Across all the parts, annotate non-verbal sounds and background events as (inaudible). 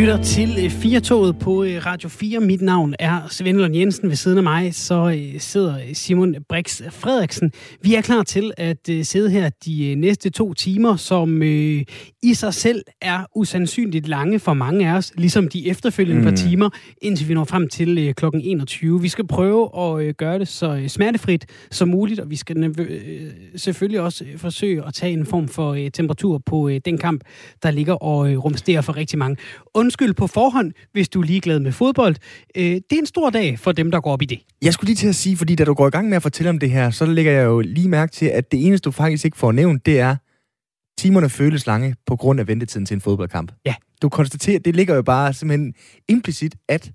lytter til 4-toget øh, på øh, Radio 4. Mit navn er Svend Jensen. Ved siden af mig så øh, sidder Simon Brix Frederiksen. Vi er klar til at sidde her de næste to timer, som i sig selv er usandsynligt lange for mange af os, ligesom de efterfølgende mm. par timer, indtil vi når frem til kl. 21. Vi skal prøve at gøre det så smertefrit som muligt, og vi skal selvfølgelig også forsøge at tage en form for temperatur på den kamp, der ligger og rumsterer for rigtig mange undskyld på forhånd, hvis du er ligeglad med fodbold. Øh, det er en stor dag for dem, der går op i det. Jeg skulle lige til at sige, fordi da du går i gang med at fortælle om det her, så lægger jeg jo lige mærke til, at det eneste, du faktisk ikke får nævnt, det er, timerne føles lange på grund af ventetiden til en fodboldkamp. Ja. Du konstaterer, det ligger jo bare simpelthen implicit, at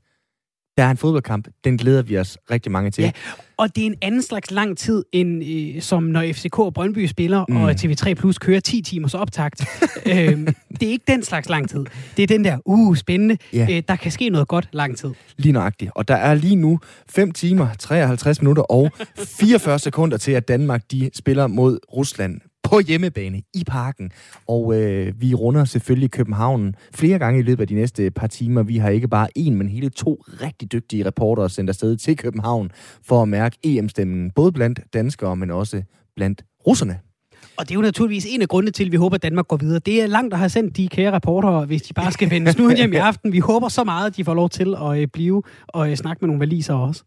der er en fodboldkamp. Den glæder vi os rigtig mange til. Ja, og det er en anden slags lang tid, end øh, som når FCK og Brøndby spiller, mm. og TV3 Plus kører 10 timers optakt. (laughs) øhm, det er ikke den slags lang tid. Det er den der, uh, spændende. Ja. Øh, der kan ske noget godt lang tid. Lige nøjagtigt. Og der er lige nu 5 timer, 53 minutter og 44 sekunder til, at Danmark de spiller mod Rusland på hjemmebane i parken. Og øh, vi runder selvfølgelig København flere gange i løbet af de næste par timer. Vi har ikke bare en, men hele to rigtig dygtige reportere sendt afsted til København for at mærke EM-stemmen, både blandt danskere, men også blandt russerne. Og det er jo naturligvis en af grundene til, at vi håber, at Danmark går videre. Det er langt at have sendt de kære reportere, hvis de bare skal vende snuden hjem i (laughs) aften. Vi håber så meget, at de får lov til at øh, blive og øh, snakke med nogle valiser også.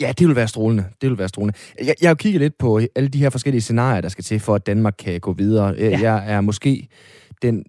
Ja, det vil være strålende. Det vil være strålende. Jeg, jeg har kigget lidt på alle de her forskellige scenarier, der skal til, for at Danmark kan gå videre. Ja. Jeg er måske den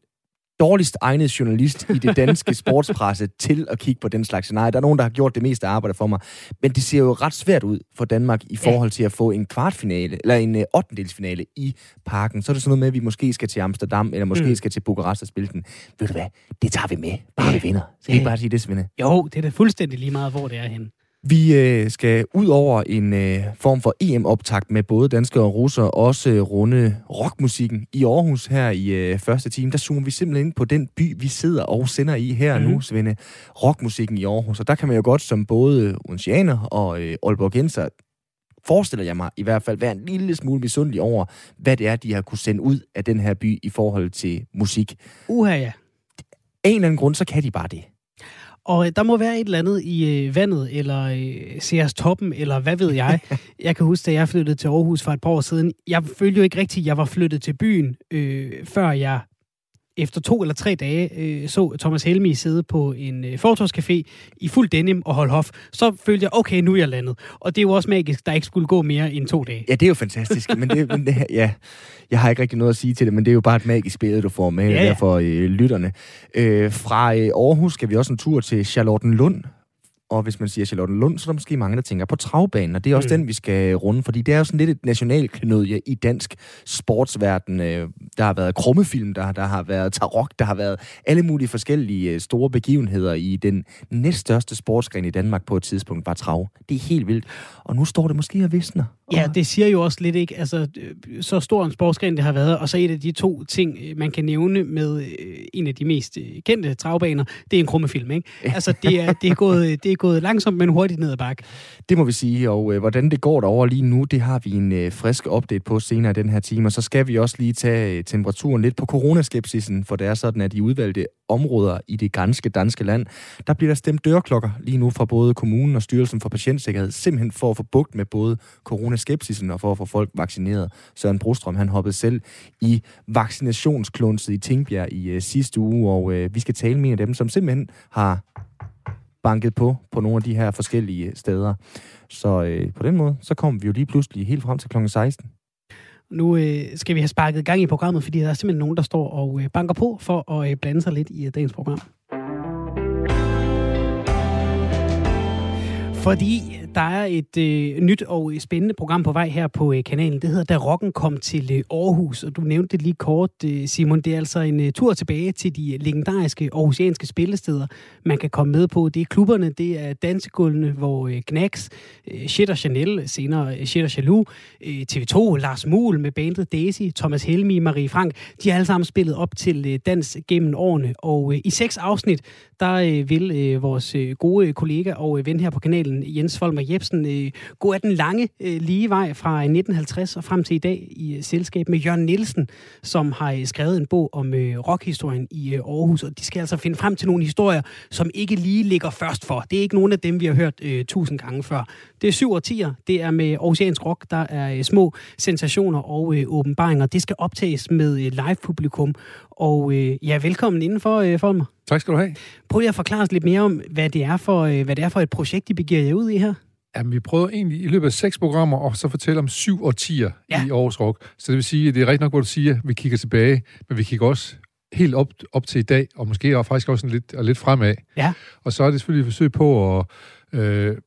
dårligst egnede journalist i det danske (laughs) sportspresse til at kigge på den slags scenarier. Der er nogen, der har gjort det meste arbejde for mig. Men det ser jo ret svært ud for Danmark i forhold til at få en kvartfinale, eller en uh, ottendelsfinale i parken. Så er det sådan noget med, at vi måske skal til Amsterdam, eller måske mm. skal til Bukarest og spille den. Ved du hvad? Det tager vi med. Bare vi vinder. Så kan ja. bare sige det, Svende? Jo, det er da fuldstændig lige meget, hvor det er henne. Vi øh, skal ud over en øh, form for EM-optakt med både danskere og russere, også øh, runde rockmusikken i Aarhus her i øh, første time. Der zoomer vi simpelthen ind på den by, vi sidder og sender i her mm. nu, Svende. Rockmusikken i Aarhus. Og der kan man jo godt som både oceaner og øh, Aalborgenser forestiller jeg mig i hvert fald være en lille smule misundelig over, hvad det er, de har kunne sende ud af den her by i forhold til musik. Uha ja. Af en eller anden grund, så kan de bare det. Og øh, der må være et eller andet i øh, vandet, eller øh, Sears Toppen, eller hvad ved jeg. (laughs) jeg kan huske, da jeg flyttede til Aarhus for et par år siden. Jeg følte jo ikke rigtigt, at jeg var flyttet til byen, øh, før jeg efter to eller tre dage øh, så Thomas Helmi sidde på en øh, fortorskafé i fuld denim og holde hof, så følte jeg, okay, nu er jeg landet. Og det er jo også magisk, der ikke skulle gå mere end to dage. Ja, det er jo fantastisk. men det, men det, ja, jeg har ikke rigtig noget at sige til det, men det er jo bare et magisk billede, du får med ja, ja. for øh, lytterne. Øh, fra øh, Aarhus skal vi også en tur til Charlottenlund, og hvis man siger Charlotte Lund, så er der måske mange, der tænker på travbanen, og det er også mm. den, vi skal runde, fordi det er jo sådan lidt et nationalknødje i dansk sportsverden. Øh, der har været krummefilm, der, der har været tarok, der har været alle mulige forskellige øh, store begivenheder i den næststørste sportsgren i Danmark på et tidspunkt, var trav. Det er helt vildt. Og nu står det måske og visner. Ja, det siger jo også lidt, ikke? Altså, øh, så stor en sportsgren det har været, og så et af de to ting, man kan nævne med en af de mest kendte travbaner, det er en krummefilm, ikke? Altså, det er, det er, gået, (laughs) det er gået langsomt, men hurtigt ned ad bakke. Det må vi sige, og øh, hvordan det går derovre lige nu, det har vi en øh, frisk update på senere i den her time, og så skal vi også lige tage øh, temperaturen lidt på coronaskepsisen, for det er sådan, at i udvalgte områder i det ganske danske land, der bliver der stemt dørklokker lige nu fra både kommunen og Styrelsen for Patientsikkerhed, simpelthen for at få bugt med både skepsisen og for at få folk vaccineret. Søren Brostrøm, han hoppede selv i vaccinationsklunset i Tingbjerg i øh, sidste uge, og øh, vi skal tale med en af dem, som simpelthen har banket på på nogle af de her forskellige øh, steder. Så øh, på den måde, så kom vi jo lige pludselig helt frem til kl. 16. Nu øh, skal vi have sparket gang i programmet, fordi der er simpelthen nogen, der står og øh, banker på for at øh, blande sig lidt i øh, dagens program. Fordi der er et øh, nyt og øh, spændende program på vej her på øh, kanalen. Det hedder Da Rocken kom til øh, Aarhus, og du nævnte det lige kort, øh, Simon. Det er altså en øh, tur tilbage til de øh, legendariske aarhusianske spillesteder, man kan komme med på. Det er klubberne, det er dansegulvene, hvor øh, Knacks, øh, Shit og Chanel, senere øh, Shit og Jaloux, øh, TV2, Lars Muhl med bandet Daisy, Thomas Helmi, Marie Frank, de har alle sammen spillet op til øh, dans gennem årene. Og øh, i seks afsnit, der øh, vil øh, vores øh, gode kollega og øh, ven her på kanalen, Jens Folmer Volmer Jebsen, øh, gå af den lange øh, lige vej fra 1950 og frem til i dag i øh, selskab med Jørgen Nielsen, som har øh, skrevet en bog om øh, rockhistorien i øh, Aarhus. Og de skal altså finde frem til nogle historier, som ikke lige ligger først for. Det er ikke nogen af dem, vi har hørt øh, tusind gange før. Det er syv årtier. Det er med Oceansk Rock. Der er øh, små sensationer og øh, åbenbaringer. Det skal optages med øh, live-publikum. Og øh, ja, velkommen indenfor, øh, Folmer. Tak skal du have. Prøv at forklare os lidt mere om, hvad det er for, øh, hvad det er for et projekt, I begiver jer ud i her. Jamen, vi prøver egentlig i løbet af seks programmer og så fortælle om syv årtier ja. i Aarhus Rock. Så det vil sige, at det er rigtigt nok, hvor du siger, at vi kigger tilbage, men vi kigger også helt op, op til i dag, og måske også faktisk også lidt, og lidt fremad. Ja. Og så er det selvfølgelig et forsøg på at øh,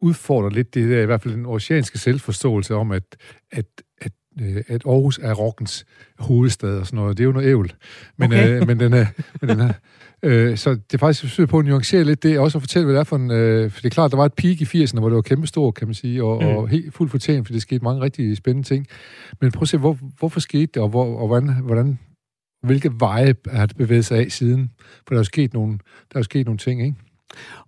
udfordre lidt det der, i hvert fald den oceanske selvforståelse om, at, at, at øh, at Aarhus er rockens hovedstad og sådan noget. Det er jo noget ævl. Men, okay. øh, men den er, men den er (laughs) øh, så det er faktisk et forsøg på at nuancere lidt det, også at fortælle, hvad det er for en... Øh, for det er klart, der var et peak i 80'erne, hvor det var kæmpestor, kan man sige, og, mm. og helt fuldt fortjent, for det skete mange rigtig spændende ting. Men prøv at se, hvor, hvorfor skete det, og, hvor, og hvordan, hvordan, hvilke veje er det bevæget sig af siden? For der er jo sket nogle, der er jo sket nogle ting, ikke?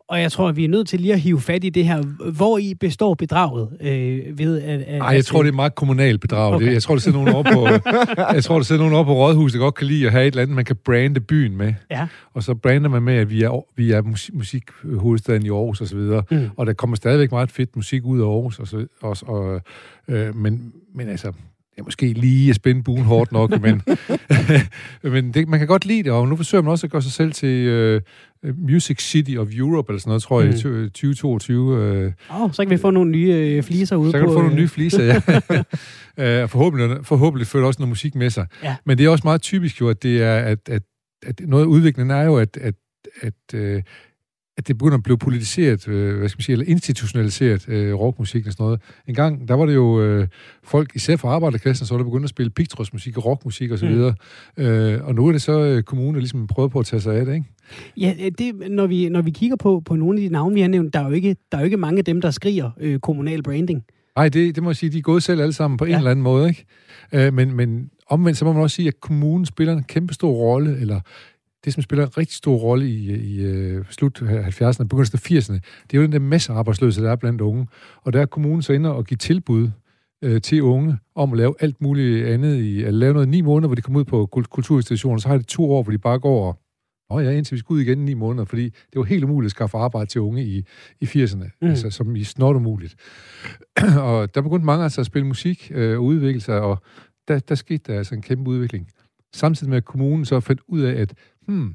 Og jeg tror, at vi er nødt til lige at hive fat i det her. Hvor i består bedraget? Øh, ved at, at, Ej, jeg tror, det er meget kommunalt bedrag. Okay. Jeg tror, der sidder nogen over på, (laughs) jeg tror, der sidder nogen over på Rådhuset, der godt kan lide at have et eller andet, man kan brande byen med. Ja. Og så brander man med, at vi er, vi er musik, musikhovedstaden i Aarhus osv. Og, mm. og der kommer stadigvæk meget fedt musik ud af Aarhus. Og så, og, og, øh, men, men altså, ja, måske lige at spænde buen hårdt nok, (laughs) men, (laughs) men det, man kan godt lide det, og nu forsøger man også at gøre sig selv til uh, Music City of Europe, eller sådan noget, tror jeg, mm. i 2022. Uh, oh, så kan vi få nogle nye uh, fliser ude Så kan på, du få nogle nye fliser, ja. (laughs) uh, forhåbentlig, forhåbentlig følger også noget musik med sig. Ja. Men det er også meget typisk jo, at det er, at, at, at noget af udviklingen er jo, at, at, at uh, at det begynder at blive politiseret, øh, hvad skal man sige, eller institutionaliseret øh, rockmusik og sådan noget. En gang, der var det jo øh, folk, især fra arbejderklassen, så var der begyndt at spille pigtrådsmusik og rockmusik og så mm. videre. Mm. Øh, og nu er det så øh, kommunen, der ligesom prøver på at tage sig af det, ikke? Ja, det, når, vi, når vi kigger på, på nogle af de navne, vi har nævnt, der er jo ikke, der er jo ikke mange af dem, der skriger øh, kommunal branding. Nej, det, det må jeg sige, de er gået selv alle sammen på ja. en eller anden måde, ikke? Øh, men, men omvendt, så må man også sige, at kommunen spiller en kæmpe stor rolle, eller det, som spiller en rigtig stor rolle i, i uh, slut 70'erne og begyndelsen af 80'erne, det er jo den der masse arbejdsløse, der er blandt unge. Og der er kommunen så inde og give tilbud uh, til unge om at lave alt muligt andet i, at lave noget i ni måneder, hvor de kommer ud på kulturinstitutioner, så har de to år, hvor de bare går og Nå ja, indtil vi skal ud igen i ni måneder, fordi det var helt umuligt at skaffe arbejde til unge i, i 80'erne, mm. altså som i snot umuligt. (clears throat) og der begyndte mange altså at spille musik øh, og udvikle sig, og der, der skete der altså en kæmpe udvikling. Samtidig med, at kommunen så fandt ud af, at hmm,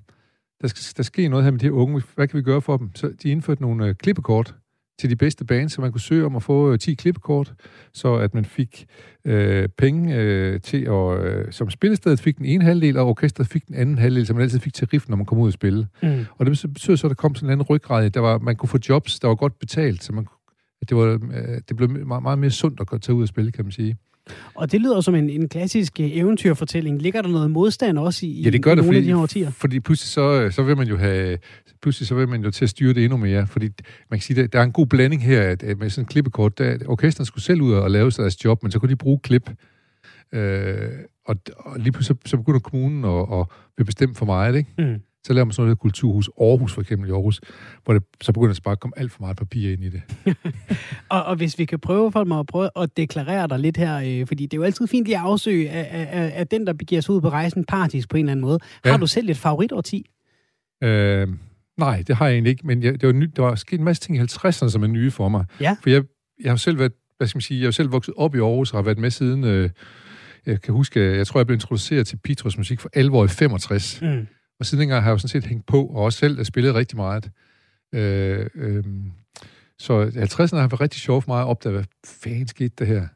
der skal der ske noget her med de her unge, hvad kan vi gøre for dem? Så de indførte nogle øh, klippekort til de bedste bands, så man kunne søge om at få øh, 10 klippekort, så at man fik øh, penge øh, til at, øh, som spillestedet fik den ene halvdel, og orkestret fik den anden halvdel, som man altid fik til riff, når man kom ud og spille. Mm. Og det betyder så, at der kom sådan en anden ryggrad, der var, man kunne få jobs, der var godt betalt, så man, at det, var, øh, det blev meget, meget mere sundt at tage ud og spille, kan man sige. Og det lyder som en, en klassisk øh, eventyrfortælling. Ligger der noget modstand også i, ja, det gør i det, nogle fordi, af de her årtier? Fordi pludselig så, så vil man jo have, pludselig så vil man jo til at styre det endnu mere. Fordi man kan sige, der, der er en god blanding her at, med sådan en klippekort. Der, orkestren skulle selv ud og lave deres job, men så kunne de bruge klip. Øh, og, og lige pludselig så, så begynder kommunen at, at bestemme for meget, ikke? Mm. Så laver man sådan noget kulturhus, Aarhus for eksempel i Aarhus, hvor det så begynder at bare at komme alt for meget papir ind i det. (laughs) og, og hvis vi kan prøve for mig at prøve at deklarere dig lidt her, øh, fordi det er jo altid fint lige at afsøge, at, at, at den, der begiver sig ud på rejsen, partisk på en eller anden måde. Ja. Har du selv et favoritårti? Øh, nej, det har jeg egentlig ikke, men jeg, det var ny, der var sket en masse ting i 50'erne, som er nye for mig. Ja. For jeg, jeg har selv været, hvad skal man sige, jeg har selv vokset op i Aarhus og har været med siden... Øh, jeg kan huske, jeg tror, jeg blev introduceret til Petros musik for 11 år i 65. Mm. Og siden dengang har jeg jo sådan set hængt på, og også selv spillet rigtig meget. Øh, øh, så 50'erne har været rigtig sjovt for mig at opdage, hvad fanden skete der her.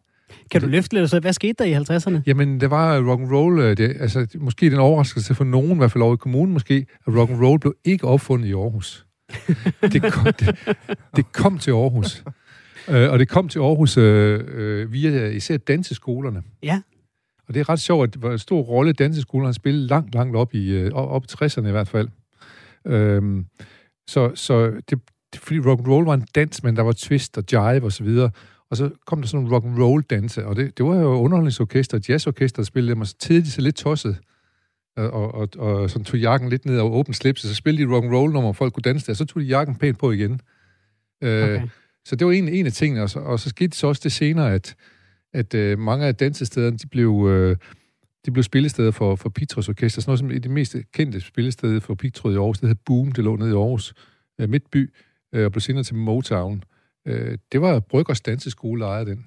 Kan du løfte lidt, så hvad skete der i 50'erne? Jamen, det var rock and roll. Øh, det, altså, måske den overraskelse for nogen, i hvert fald over i kommunen måske, at rock and roll blev ikke opfundet i Aarhus. (laughs) det, kom, det, det kom til Aarhus. Øh, og det kom til Aarhus øh, øh, via især danseskolerne. Ja. Og det er ret sjovt, at en stor rolle, danseskolen har spillet langt, langt op i, øh, op i 60'erne i hvert fald. Øhm, så så det, fordi rock and roll var en dans, men der var twist og jive og så videre. Og så kom der sådan nogle rock and roll danse, og det, det var jo underholdningsorkester, jazzorkester, der spillede dem, og så de sig lidt tosset. Og, og, og, og sådan tog jakken lidt ned og åbent slips, og så spillede de rock and roll nummer, og folk kunne danse der, og så tog de jakken pænt på igen. Øh, okay. Så det var en, en af tingene, og så, og så skete det så også det senere, at, at øh, mange af dansestederne, de blev, øh, de blev spillesteder for, for Pitros Orkester. Sådan noget som et af de mest kendte spillesteder for Pitros i Aarhus, det hed Boom, det lå nede i Aarhus øh, Midtby, øh, og blev senere til Motown. Øh, det var Bryggers danseskole, der ejede den.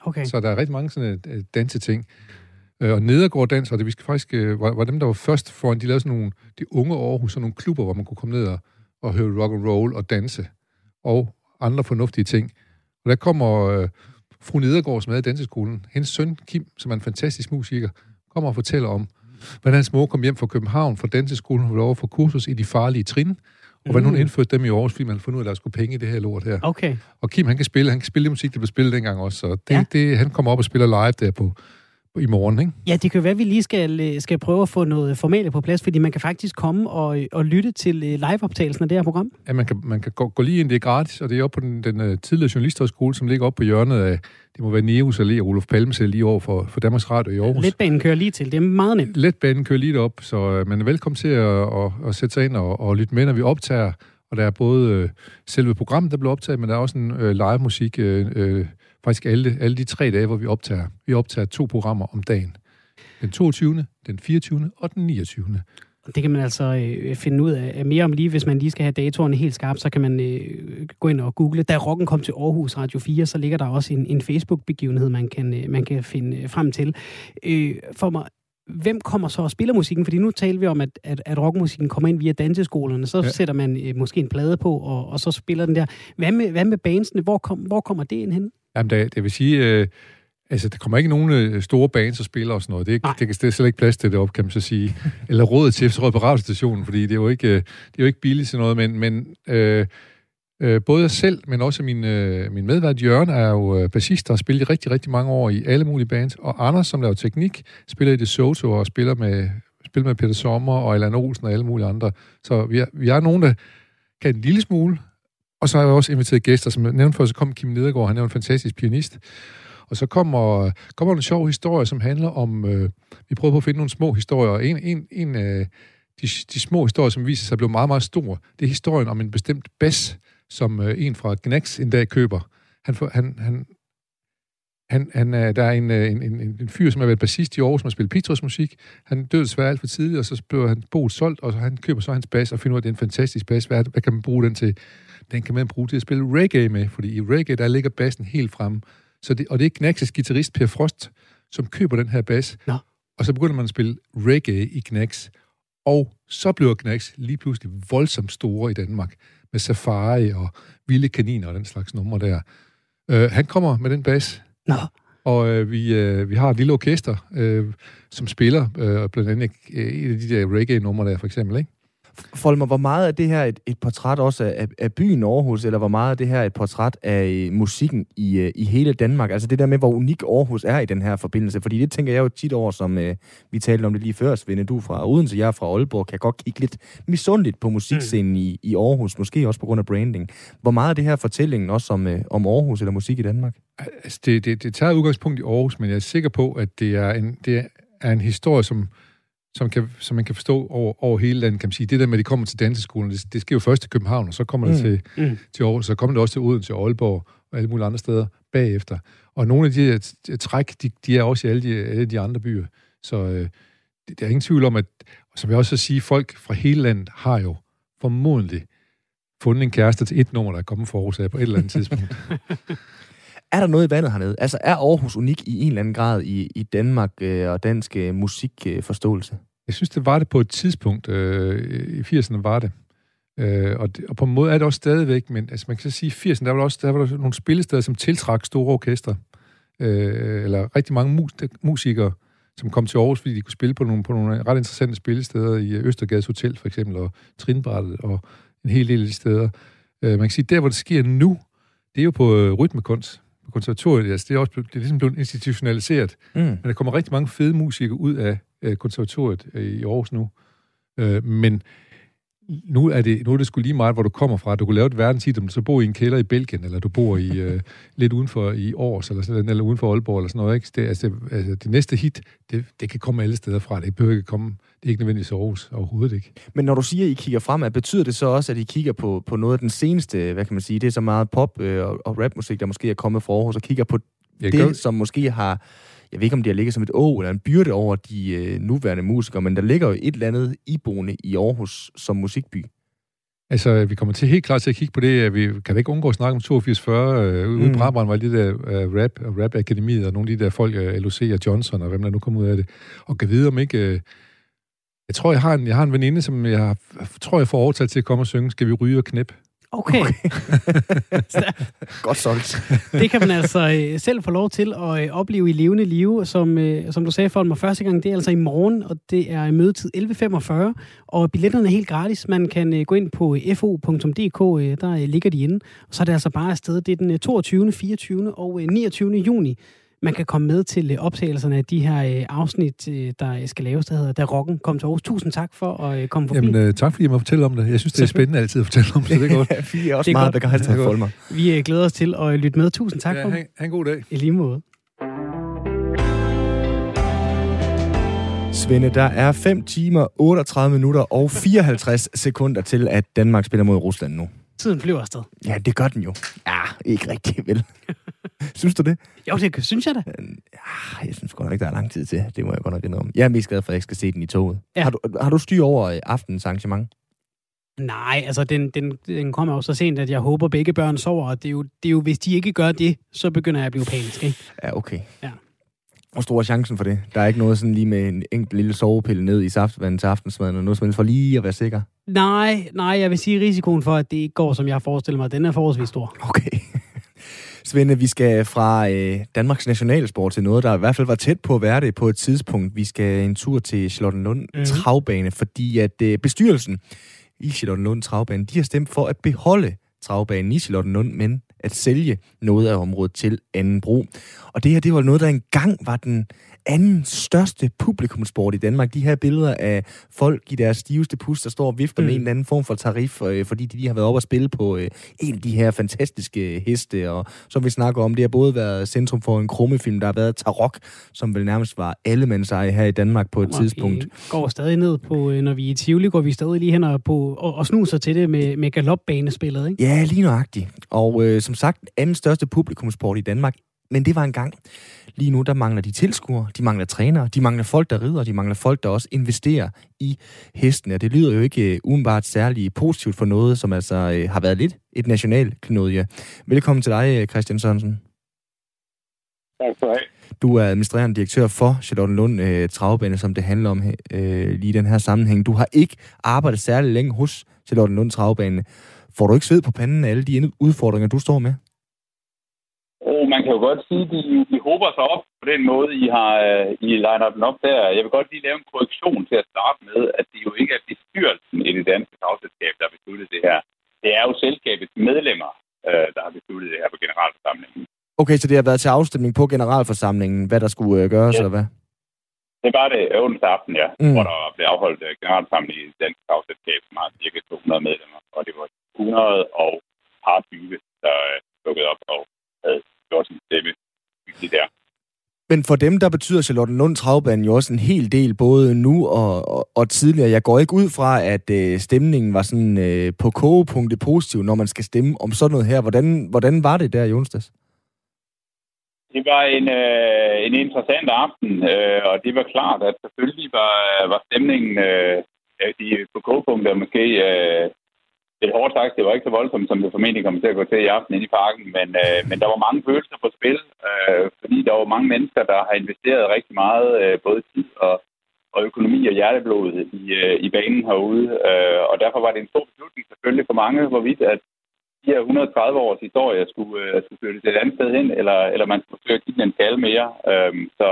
Okay. Så der er rigtig mange sådan øh, danseting. Øh, og Nedergaard Dans, og det vi skal faktisk, øh, var, var dem, der var først foran, de lavede sådan nogle, de unge Aarhus, sådan nogle klubber, hvor man kunne komme ned og, og høre rock and roll og danse, og andre fornuftige ting. Og der kommer øh, fru Nedergaard, som er i danseskolen, hendes søn Kim, som er en fantastisk musiker, kommer og fortæller om, hvordan hans mor kom hjem fra København fra danseskolen, hvor over for kursus i de farlige trin, og hvordan hun Mm. indførte dem i Aarhus, fordi man fandt ud af, at der skulle penge i det her lort her. Okay. Og Kim, han kan spille, han kan spille det musik, der blev spillet dengang også, så det, Ja. det, han kommer op og spiller live der på i morgen, ikke? Ja, det kan være, at vi lige skal, øh, skal prøve at få noget formalia på plads, fordi man kan faktisk komme og, og lytte til øh, liveoptagelsen af det her program. Ja, man kan, man kan gå, gå lige ind, det er gratis, og det er oppe på den, den uh, tidligere journalisthøjskole, som ligger oppe på hjørnet af, det må være Neus Allé og Olof Palmes lige over for, for Danmarks Radio i Aarhus. Letbanen kører lige til. Det er meget nemt. Letbanen kører lige op, så man er velkommen til at, at, at sætte sig ind og, og lytte med, når vi optager. Og der er både selve programmet, der bliver optaget, men der er også en uh, live musik, uh, uh, faktisk alle, alle de tre dage, hvor vi optager. Vi optager to programmer om dagen. Den 22., den 24. og den 29. Det kan man altså øh, finde ud af mere om lige, hvis man lige skal have datoerne helt skarpt, så kan man øh, gå ind og google. Da Rocken kom til Aarhus Radio 4, så ligger der også en, en Facebook-begivenhed, man kan, øh, man kan finde øh, frem til. Øh, for mig, hvem kommer så og spiller musikken? Fordi nu taler vi om, at, at, at rockmusikken kommer ind via danseskolerne. Så. Ja. sætter man øh, måske en plade på, og, og så spiller den der. Hvad med, hvad med bandsene? Hvor, kom, hvor kommer det ind hen? Jamen, det, det vil sige, øh, altså, der kommer ikke nogen øh, store bands og spiller og sådan noget. Det er, det, kan- det er slet ikke plads til det op, kan man så sige. (laughs) Eller rådet til, råd på radiostationen, fordi det er jo ikke, øh, det er jo ikke billigt sådan noget, men, men øh, øh, både jeg selv, men også min, øh, min medvært Jørgen er jo øh, bassist, der har spillet i rigtig, rigtig mange år i alle mulige bands, og Anders, som laver teknik, spiller i Det Soto og spiller med, spiller med Peter Sommer og Allan Olsen og alle mulige andre. Så vi er, vi er nogen, der kan en lille smule, og så har jeg også inviteret gæster, som jeg nævnte før, så kom Kim Nedergaard, han er en fantastisk pianist. Og så kommer, kommer en sjov historie, som handler om, øh, vi prøver på at finde nogle små historier, og en, en, en af de, de små historier, som viser sig at blive meget, meget stor, det er historien om en bestemt bas, som øh, en fra Gnax en dag køber. Han, får, han, han, han, han, er- der er en, øh, en, en, en, en fyr, som har været bassist i Aarhus, som har spillet Petros musik. Han døde desværre alt for tidligt, og så blev han boet solgt, og så han køber så hans bas og finder ud af, at det er en fantastisk bas. Hvad, hvad kan man bruge den til? Den kan man bruge til at spille reggae med, fordi i reggae, der ligger bassen helt fremme. Så det, og det er Knax's guitarist Per Frost, som køber den her bas. Nå. Og så begynder man at spille reggae i Knax. Og så bliver Knax lige pludselig voldsomt store i Danmark. Med safari og vilde kaniner og den slags numre der. Øh, han kommer med den bas, Nå, og øh, vi, øh, vi har et lille orkester, øh, som spiller øh, blandt andet øh, et af de der reggae-numre der, for eksempel, ikke? Folmer, hvor meget af det her et, et portræt også af, af byen Aarhus, eller hvor meget af det her et portræt af øh, musikken i, øh, i hele Danmark? Altså det der med, hvor unik Aarhus er i den her forbindelse. Fordi det tænker jeg jo tit over, som øh, vi talte om det lige før, Svende, du er fra Odense, jeg er fra Aalborg, kan godt kigge lidt misundeligt på musikscenen mm. i, i Aarhus, måske også på grund af branding. Hvor meget af det her fortællingen også om, øh, om Aarhus eller musik i Danmark? Altså, det, det, det tager udgangspunkt i Aarhus, men jeg er sikker på, at det er en, det er en historie, som, som, kan, som man kan forstå over, over hele landet, kan man sige. Det der med, at de kommer til danseskolen, det, det sker jo først til København, og så kommer mm. det til, Mm. til Aarhus, så kommer det også til Odense Aalborg og alle mulige andre steder bagefter. Og nogle af de her træk, de, de er også i alle de, alle de andre byer. Så øh, det, der er ingen tvivl om, at, som jeg også vil sige, folk fra hele landet har jo formodentlig fundet en kæreste til et nummer, der er kommet fra Aarhus af på et eller andet tidspunkt. (laughs) Er der noget i vandet hernede? Altså er Aarhus unik i en eller anden grad i, i Danmark øh, og dansk øh, musikforståelse? Jeg synes, det var det på et tidspunkt. Øh, I 80'erne var det. Øh, og, det. og på en måde er det også stadigvæk, men altså, man kan så sige, at i 80'erne, der var der også der var der nogle spillesteder, som tiltrak store orkestre. Øh, eller rigtig mange mus- musikere, som kom til Aarhus, fordi de kunne spille på nogle, på nogle ret interessante spillesteder i øh, Østergades Hotel, for eksempel, og Trinbrættet, og en hel del af de steder. Øh, man kan sige, der hvor det sker nu, det er jo på øh, rytmekunst, konservatoriet. Altså, det er også blevet, det er ligesom blevet institutionaliseret. Mm. Men der kommer rigtig mange fede musikere ud af øh, konservatoriet øh, i Aarhus nu. Øh, men nu er, det, nu er det sgu lige meget, hvor du kommer fra. Du kunne lave et verdenshit, om du så bor i en kælder i Belgien, eller du bor i øh, (laughs) lidt udenfor i Års, eller, sådan, eller uden for Aalborg, eller sådan noget. Ikke? Det, altså, altså, det næste hit, det, det kan komme alle steder fra. Det behøver ikke komme, det er ikke nødvendigvis Aarhus overhovedet ikke. Men når du siger, at I kigger fremad, betyder det så også, at I kigger på, på noget af den seneste, hvad kan man sige, det er så meget pop øh, og, og rapmusik, der måske er kommet fra Aarhus, og kigger på jeg det, gør... som måske har jeg ved ikke, om det har ligget som et å eller en byrde over de øh, nuværende musikere, men der ligger jo et eller andet iboende i Aarhus som musikby. Altså, vi kommer til helt klart til at kigge på det. Vi kan ikke undgå at snakke om 8240. Øh, ude mm. i Brabrand var det der uh, rap, rap akademiet og nogle af de der folk, øh, LOC og Johnson, og hvem der nu kommer ud af det. Og kan vide om ikke... Uh, jeg tror, jeg har en, jeg har en veninde, som jeg, jeg tror, jeg får overtalt til at komme og synge. Skal vi ryge og knæppe? Okay. okay. (laughs) Godt solgt. det kan man altså øh, selv få lov til at øh, opleve i levende liv, som, øh, som du sagde for mig første gang. Det er altså i morgen, og det er mødetid 11.45, og billetterne er helt gratis. Man kan gå ind på fo.dk, der ligger de inde, og så er det altså bare afsted. Det er den 22., 24. og 29. juni man kan komme med til øh, optagelserne af de her øh, afsnit, øh, der skal laves, der hedder Da Rocken kom til Aarhus. Tusind tak for at komme forbi. Jamen, tak fordi jeg må fortælle om det. Jeg synes, det er spændende altid at fortælle om det, så det er godt. (laughs) vi er også det er meget begejstrede for mig. Vi glæder os til at lytte med. Tusind tak ja, for det. Ha' en god dag. I lige måde. Svende, der er 5 timer, 38 minutter og 54 sekunder til, at Danmark spiller mod Rusland nu. Tiden flyver afsted. Ja, det gør den jo. Ja, ikke rigtigt, vel? (laughs) synes du det? Jo, det synes jeg da. Ja, jeg synes godt nok ikke, der er lang tid til. Det må jeg godt nok indrømme. Jeg er mest glad for, at jeg skal se den i toget. Ja. Har, du, har du styr over øh, aftenens arrangement? Nej, altså den, den, den kommer jo så sent, at jeg håber, begge børn sover, og det er, jo, det er jo, hvis de ikke gør det, så begynder jeg at blive panisk, ikke? Ja, okay. Ja. Hvor stor er chancen for det? Der er ikke noget sådan lige med en enkelt lille sovepille ned i saftvandet til aftensmaden, og noget som helst for lige at være sikker? Nej, nej, jeg vil sige, at risikoen for, at det ikke går, som jeg forestiller mig, den er forholdsvis stor. Okay. Svende, vi skal fra øh, Danmarks nationalsport til noget, der i hvert fald var tæt på at være det på et tidspunkt. Vi skal en tur til Charlottenlund mm-hmm. Travbane, fordi at øh, bestyrelsen i Charlottenlund Travbane, de har stemt for at beholde travbanen i Charlottenlund, men at sælge noget af området til anden brug. Og det her, det var noget, der engang var den anden største publikumsport i Danmark. De her billeder af folk i deres stiveste pust, der står og vifter mm. med en eller anden form for tarif, øh, fordi de lige har været oppe og spille på øh, en af de her fantastiske heste. Og som vi snakker om, det har både været centrum for en krummefilm, der har været Tarok, som vel nærmest var eje her i Danmark på et og tidspunkt. Vi går stadig ned på, øh, når vi er i Tivoli, går vi stadig lige hen og, på, og, og snuser til det med, med galopbanespillet, ikke? Ja, lige nøjagtigt. Og øh, som sagt, anden største publikumsport i Danmark men det var en gang. Lige nu, der mangler de tilskuere, de mangler trænere, de mangler folk, der rider, de mangler folk, der også investerer i hestene. Det lyder jo ikke uh, umiddelbart særlig positivt for noget, som altså uh, har været lidt et nationalt klenodie. Velkommen til dig, øh, Christian Sørensen. Tak for. Du er administrerende direktør for Charlottenlund uh, Travbane, som det handler om uh, lige i den her sammenhæng. Du har ikke arbejdet særlig længe hos Charlottenlund Travbane. Får du ikke sved på panden af alle de udfordringer, du står med? Og man kan jo godt sige, at de, de håber sig op på den måde, I har øh, I liner den op der. Jeg vil godt lige lave en korrektion til at starte med, at det jo ikke er bestyrelsen i det danske tagselskab, der har besluttet det her. Det er jo selskabets medlemmer, øh, der har besluttet det her på generalforsamlingen. Okay, så det har været til afstemning på generalforsamlingen, hvad der skulle øh, gøres, ja. eller hvad? Det var det onsdag aften, ja, mm. hvor der blev afholdt generalforsamling i det danske tagselskab, som har cirka 200 medlemmer, og det var 100 og par 20, der dukkede op og havde gjort sin stemme der. Men for dem, der betyder Charlottenlund Travbanen jo også en hel del, både nu og, og, og tidligere. Jeg går ikke ud fra, at øh, stemningen var sådan øh, på kogepunktet positiv, når man skal stemme om sådan noget her. Hvordan, hvordan var det der i onsdags? Det var en, øh, en interessant aften, øh, og det var klart, at selvfølgelig var, var stemningen øh, de, på kogepunktet måske øh, det hårdt sagt, det var ikke så voldsomt, som det formentlig kommer til at gå til i aften inde i parken, men, øh, men der var mange følelser på spil, øh, fordi der var mange mennesker, der har investeret rigtig meget, øh, både tid og, og økonomi og hjerteblod i, øh, i banen herude, øh, og derfor var det en stor beslutning selvfølgelig for mange, hvorvidt at de her 130 års historie skulle, øh, skulle flyttes et andet sted hen, eller, eller man skulle forsøge at give den en skal mere. Øh, så,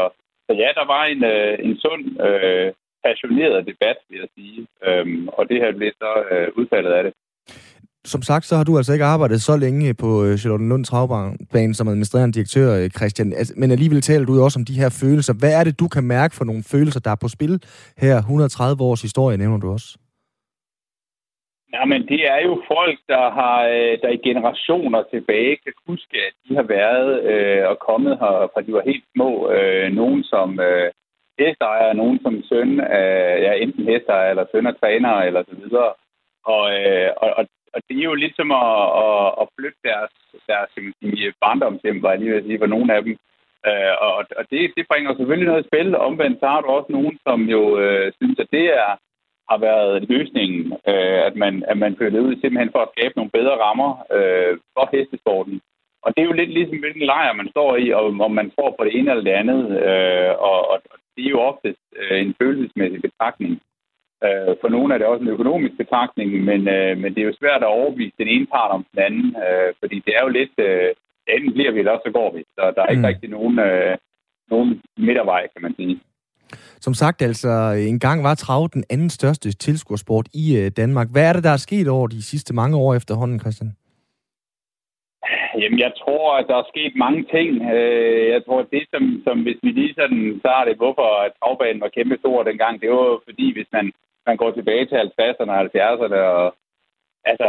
så ja, der var en, øh, en sund, øh, passioneret debat, vil jeg sige, Øhm, og det her blev så øh, udfaldet af det som sagt, så har du altså ikke arbejdet så længe på øh, Charlottenlund Travbane som administrerende direktør, øh, Christian. Altså, men alligevel taler du også om de her følelser. Hvad er det, du kan mærke for nogle følelser, der er på spil her? 130 års historie nævner du også. Ja, men det er jo folk, der har øh, der i generationer tilbage kan huske, at de har været øh, og kommet her, fra de var helt små. Øh, nogen som øh, hestejer, nogen som søn af ja, enten hestejere eller søn af træner eller så videre. Og, øh, og, og, og det er jo lidt som at, at, at flytte deres, deres sige, barndomshjem, var jeg lige vil sige, for nogle af dem. Øh, og og det, det bringer selvfølgelig noget i spil. Omvendt så har du også nogen, som jo øh, synes, at det er har været løsningen, øh, at man, at man flyttede ud simpelthen for at skabe nogle bedre rammer øh, for hestesporten. Og det er jo lidt ligesom, hvilken lejr man står i, og om man tror på det ene eller det andet. Øh, og, og det er jo oftest øh, en følelsesmæssig betragtning. Øh, for nogle er det også en økonomisk betragtning, men, øh, men det er jo svært at overbevise den ene part om den anden, øh, fordi det er jo lidt, øh, enten bliver vi, eller så går vi. Så der er ikke mm. rigtig nogen, øh, nogen midtervej, kan man sige. Som sagt, altså, en gang var trav den anden største tilskuersport i øh, Danmark. Hvad er det, der er sket over de sidste mange år efterhånden, Christian? Jamen, jeg tror, at der er sket mange ting. Jeg tror, at det, som, som hvis vi lige sådan, så er det, hvorfor at travbanen var kæmpe stor dengang, det var fordi, hvis man, man går tilbage til 50'erne og 70'erne, og altså,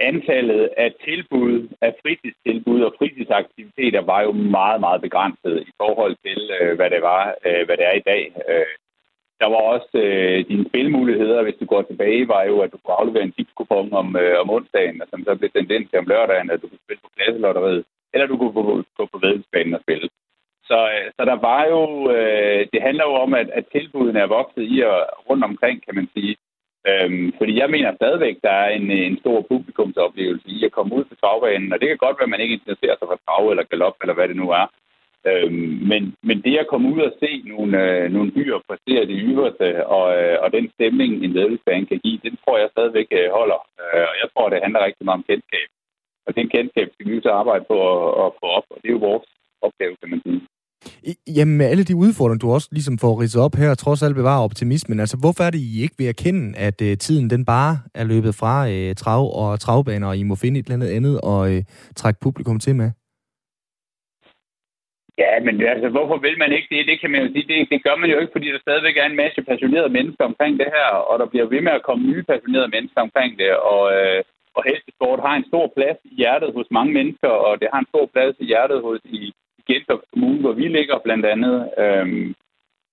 antallet af tilbud, af fritidstilbud og fritidsaktiviteter var jo meget, meget begrænset i forhold til, øh, hvad det var, øh, hvad det er i dag. Øh, der var også øh, dine spilmuligheder, hvis du går tilbage, var jo, at du kunne aflevere en tipskupon om, øh, om onsdagen, og som så blev sendt ind til om lørdagen, at du kunne spille på klasselotteriet, eller du kunne gå, på, på vedløbsbanen og spille. Så, øh, så der var jo, øh, det handler jo om, at, at tilbudene er vokset i og rundt omkring, kan man sige. Øhm, fordi jeg mener stadigvæk, der er en, en stor publikumsoplevelse i at komme ud til travbanen, og det kan godt være, at man ikke interesserer sig for trav eller galop, eller hvad det nu er. Øhm, men, men det at komme ud og se nogle, øh, nogle byer præstere det yderste, øh, og, øh, og den stemning, en ledelsesbane kan give, den tror jeg stadigvæk øh, holder. Øh, og jeg tror, det handler rigtig meget om kendskab. Og den kendskab skal vi så arbejde på at, at få op, og det er jo vores opgave, kan man sige. Jamen med alle de udfordringer, du også ligesom får ridset op her, trods alt bevarer optimismen, altså hvorfor er det, I ikke vil erkende, at uh, tiden den bare er løbet fra uh, trav og travbaner, og I må finde et eller andet andet og uh, øh, trække publikum til med? Ja, men altså, hvorfor vil man ikke det? Det kan man jo sige, det, det gør man jo ikke, fordi der stadigvæk er en masse passionerede mennesker omkring det her, og der bliver ved med at komme nye passionerede mennesker omkring det, og, øh, og hestesport har en stor plads i hjertet hos mange mennesker, og det har en stor plads i hjertet hos i, Gentofte Kommune, hvor vi ligger blandt andet. Øhm,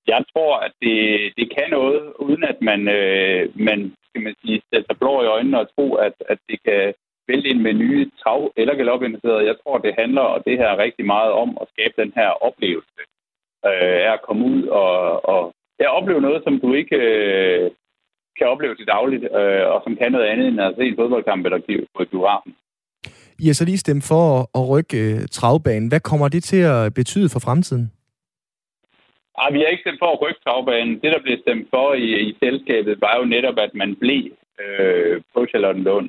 jeg tror, at det, det kan noget, uden at man, øh, man skal man sige, sætter sig blå i øjnene og tro, at, at det kan vælte ind med nye trav- eller galopinteresserede. Jeg tror, det handler og det her rigtig meget om at skabe den her oplevelse øh, af at komme ud og, og ja, opleve noget, som du ikke øh, kan opleve til dagligt, øh, og som kan noget andet end at se en fodboldkamp eller på biografen. I har så lige stemt for at rykke øh, travbanen. Hvad kommer det til at betyde for fremtiden? Ej, vi har ikke stemt for at rykke travbanen. Det, der blev stemt for i, i selskabet, var jo netop, at man blev øh, på Charlottenlund.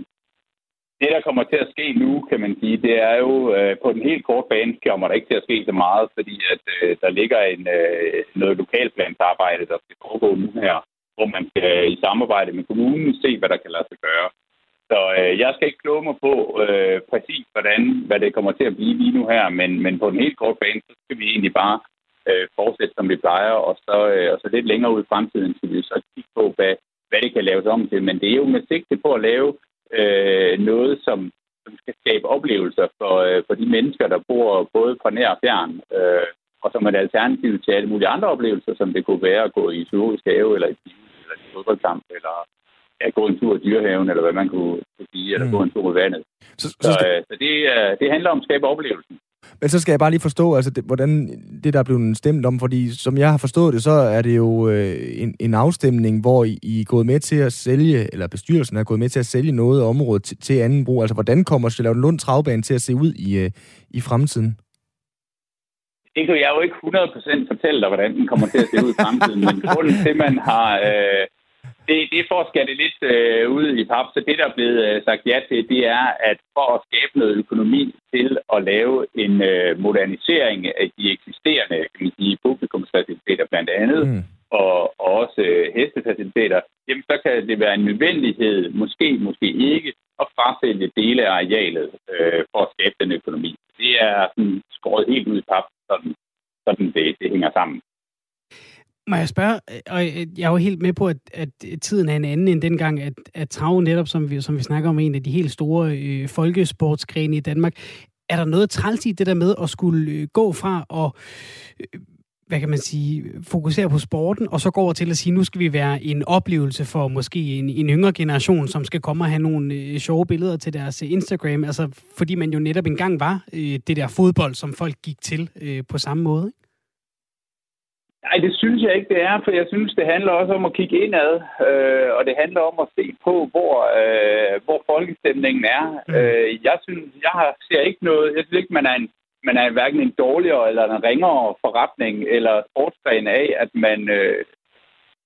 Det, der kommer til at ske nu, kan man sige, det er jo, øh, på den helt korte bane kommer der ikke til at ske så meget, fordi at øh, der ligger en, øh, noget lokalplansarbejde, der skal foregå nu her, hvor man skal i samarbejde med kommunen se, hvad der kan lade sig gøre. Så øh, jeg skal ikke kloge mig på øh, præcis, hvordan, hvad det kommer til at blive lige nu her, men, men på den helt korte bane, så skal vi egentlig bare øh, fortsætte, som vi plejer, og så, øh, og så lidt længere ud i fremtiden skal vi så kigge på, hvad, hvad det kan laves om til. Men det er jo med sigte på at lave øh, noget, som, som skal skabe oplevelser for, øh, for de mennesker, der bor både fra nær og fjern, øh, og som et alternativ til alle mulige andre oplevelser, som det kunne være at gå i zoologisk have, eller i eller i fodboldkamp, eller ja, gå en tur i dyrehaven, eller hvad man kunne, sige, eller mm. gå en tur i vandet. Så, så, så, øh, så det, det handler om at skabe oplevelsen. Men så skal jeg bare lige forstå, altså, det, hvordan det, der er blevet stemt om, fordi som jeg har forstået det, så er det jo øh, en, en afstemning, hvor I, I er gået med til at sælge, eller bestyrelsen er gået med til at sælge noget af området til, til anden brug. Altså, hvordan kommer Charlotte Lund Travbane til at se ud i, øh, i fremtiden? Det kan jeg jo ikke 100% fortælle dig, hvordan den kommer til at se ud i fremtiden, men grunden til, at man har... Øh, det, det for at skære det lidt øh, ud i pap, så det, der er blevet øh, sagt ja til, det er, at for at skabe noget økonomi til at lave en øh, modernisering af de eksisterende kan man sige, publikumsfaciliteter blandt andet, mm. og, og også øh, hestefaciliteter, jamen så kan det være en nødvendighed, måske, måske ikke, at frasælge dele af arealet øh, for at skabe den økonomi. Det er sådan skåret helt ud i pap, sådan, sådan det, det hænger sammen. Må jeg spørge, øh, og øh, jeg er jo helt med på, at, at tiden er en anden end dengang, at, at trav netop, som vi, som vi snakker om, en af de helt store øh, folkesportsgrene i Danmark. Er der noget træls i det der med at skulle øh, gå fra og øh, hvad kan man sige, fokusere på sporten, og så gå over til at sige, nu skal vi være en oplevelse for måske en, en yngre generation, som skal komme og have nogle øh, sjove billeder til deres øh, Instagram, altså fordi man jo netop engang var øh, det der fodbold, som folk gik til øh, på samme måde. Ikke? Nej, det synes jeg ikke, det er, for jeg synes, det handler også om at kigge indad, øh, og det handler om at se på, hvor, øh, hvor folkestemningen er. Mm. Øh, jeg synes, jeg har, ser ikke noget, jeg synes ikke, man er en man er hverken en dårligere eller en ringere forretning eller sportsgren af, at man, øh,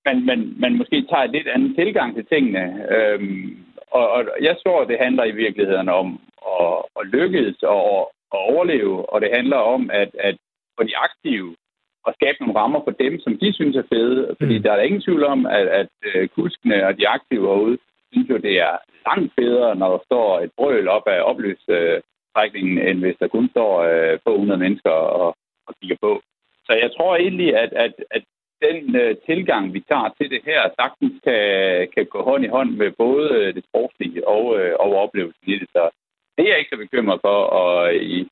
man, man, man måske tager et lidt andet tilgang til tingene. Øhm, og, og jeg tror, det handler i virkeligheden om at, at lykkes og at overleve, og det handler om at, at for de aktive at skabe nogle rammer for dem, som de synes er fede. Fordi mm. der er ingen tvivl om, at, at øh, kuskene og de aktive herude synes jo, det er langt bedre, når der står et brøl op af opløst øh, trækningen, end hvis der kun står øh, få hundrede mennesker og, og kigger på. Så jeg tror egentlig, at, at, at den øh, tilgang, vi tager til det her, sagtens kan, kan gå hånd i hånd med både øh, det sportslige og, øh, og oplevelsen i det. Så det er jeg ikke så bekymret for. Og i,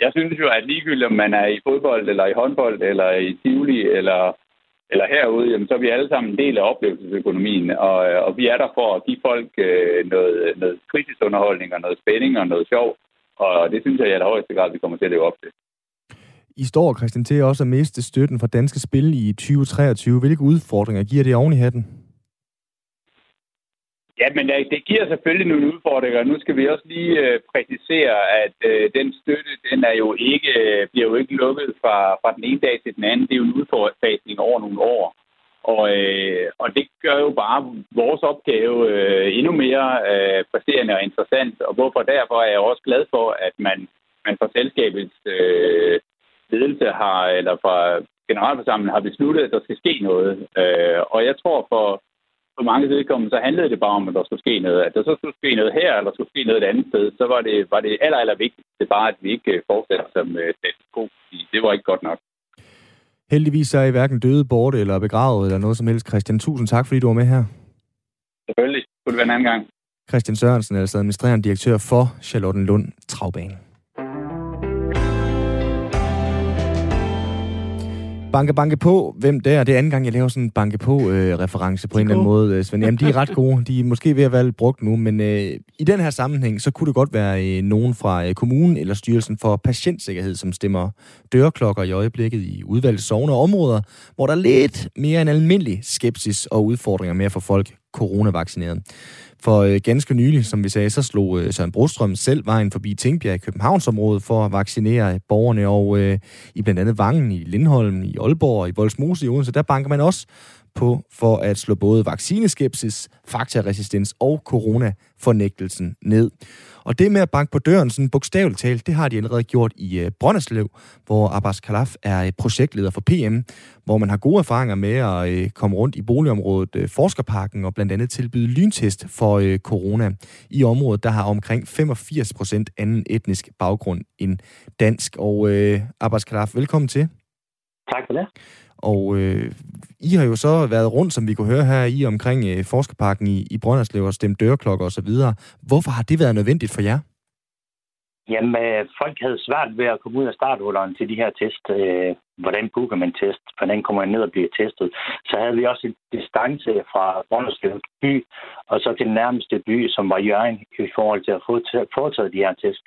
jeg synes jo, at ligegyldigt om man er i fodbold, eller i håndbold, eller i Tivoli, eller, eller herude, jamen, så er vi alle sammen en del af oplevelsesøkonomien. Og, og vi er der for at give folk øh, noget, noget kritisunderholdning og noget spænding og noget sjov. Og det synes jeg i allerhøjeste grad, vi kommer til at leve op til. I står, Christian, til også at miste støtten fra danske spil i 2023. Hvilke udfordringer giver det oven i hatten? Ja, men det giver selvfølgelig nogle udfordringer. Nu skal vi også lige øh, præcisere, at øh, den støtte, den er jo ikke, øh, bliver jo ikke lukket fra, fra den ene dag til den anden. Det er jo en udfasning over nogle år. Og, øh, og det gør jo bare vores opgave øh, endnu mere øh, præsterende og interessant. Og hvorfor derfor er jeg også glad for, at man, man fra selskabets øh, ledelse har, eller fra generalforsamlingen har besluttet, at der skal ske noget. Øh, og jeg tror for, for mange vedkommende, så handlede det bare om, at der skulle ske noget. At der så skulle ske noget her, eller der skulle ske noget et andet sted, så var det, var det aller, aller vigtigste bare, at vi ikke fortsatte som øh, status quo. Det var ikke godt nok. Heldigvis er I hverken døde, borte eller begravet eller noget som helst. Christian, tusind tak, fordi du var med her. Selvfølgelig. Kunne det være en anden gang. Christian Sørensen er altså administrerende direktør for Charlottenlund Travbane. Banke, banke på. Hvem der? Det er anden gang, jeg laver sådan en banke på-reference øh, på en eller anden måde, øh, Svend. Jamen, de er ret gode. De er måske ved at være brugt nu, men øh, i den her sammenhæng, så kunne det godt være øh, nogen fra øh, kommunen eller Styrelsen for Patientsikkerhed, som stemmer dørklokker i øjeblikket i udvalgte sovne og områder, hvor der er lidt mere en almindelig skepsis og udfordringer med at få folk coronavaccineret. For øh, ganske nylig, som vi sagde, så slog øh, Søren Brostrøm selv vejen forbi Tingbjerg i Københavnsområdet for at vaccinere borgerne, og øh, i blandt andet Vangen, i Lindholm, i Aalborg og i Voldsmose i Odense, der banker man også på for at slå både vaccineskepsis, faktaresistens og coronafornægtelsen ned. Og det med at banke på døren, sådan bogstaveligt talt, det har de allerede gjort i øh, Brønderslev, hvor Abbas Kalaf er øh, projektleder for PM, hvor man har gode erfaringer med at øh, komme rundt i boligområdet Forskerparken og blandt andet tilbyde lyntest for corona. I området, der har omkring 85 procent anden etnisk baggrund end dansk. Og Abbas Kalaf, velkommen til. Tak for det. Og øh, I har jo så været rundt, som vi kunne høre her i omkring øh, Forskerparken i, i Brønderslev og stemt dørklokker osv. Hvorfor har det været nødvendigt for jer? Jamen, øh, folk havde svært ved at komme ud af starthullerne til de her test. Øh, hvordan booker man test? Hvordan kommer man ned og bliver testet? Så havde vi også en distance fra Brønderslev by, og så til den nærmeste by, som var Jørgen, i forhold til at få foretaget de her test.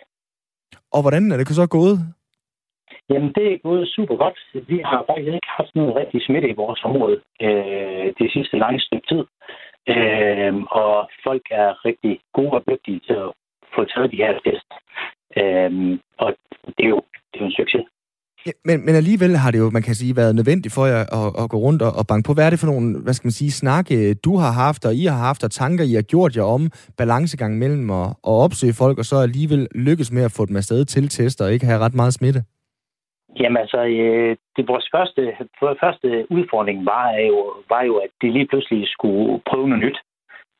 Og hvordan er det så gået? Jamen, det er gået super godt. Vi har faktisk ikke haft noget rigtig smitte i vores område øh, det sidste lange stykke tid. Øh, og folk er rigtig gode og dygtige til at få taget de her test. Øh, og det er jo, det er jo en succes. Ja, men, men alligevel har det jo, man kan sige, været nødvendigt for jer at, at gå rundt og, og banke på. Hvad er det for nogle, hvad skal man sige, snakke, øh, du har haft, og I har haft, og tanker, I har gjort jer om balancegang mellem at, at opsøge folk, og så alligevel lykkes med at få dem afsted til tester og ikke have ret meget smitte? Jamen altså, øh, det, vores første, første udfordring var jo, var jo, at de lige pludselig skulle prøve noget nyt.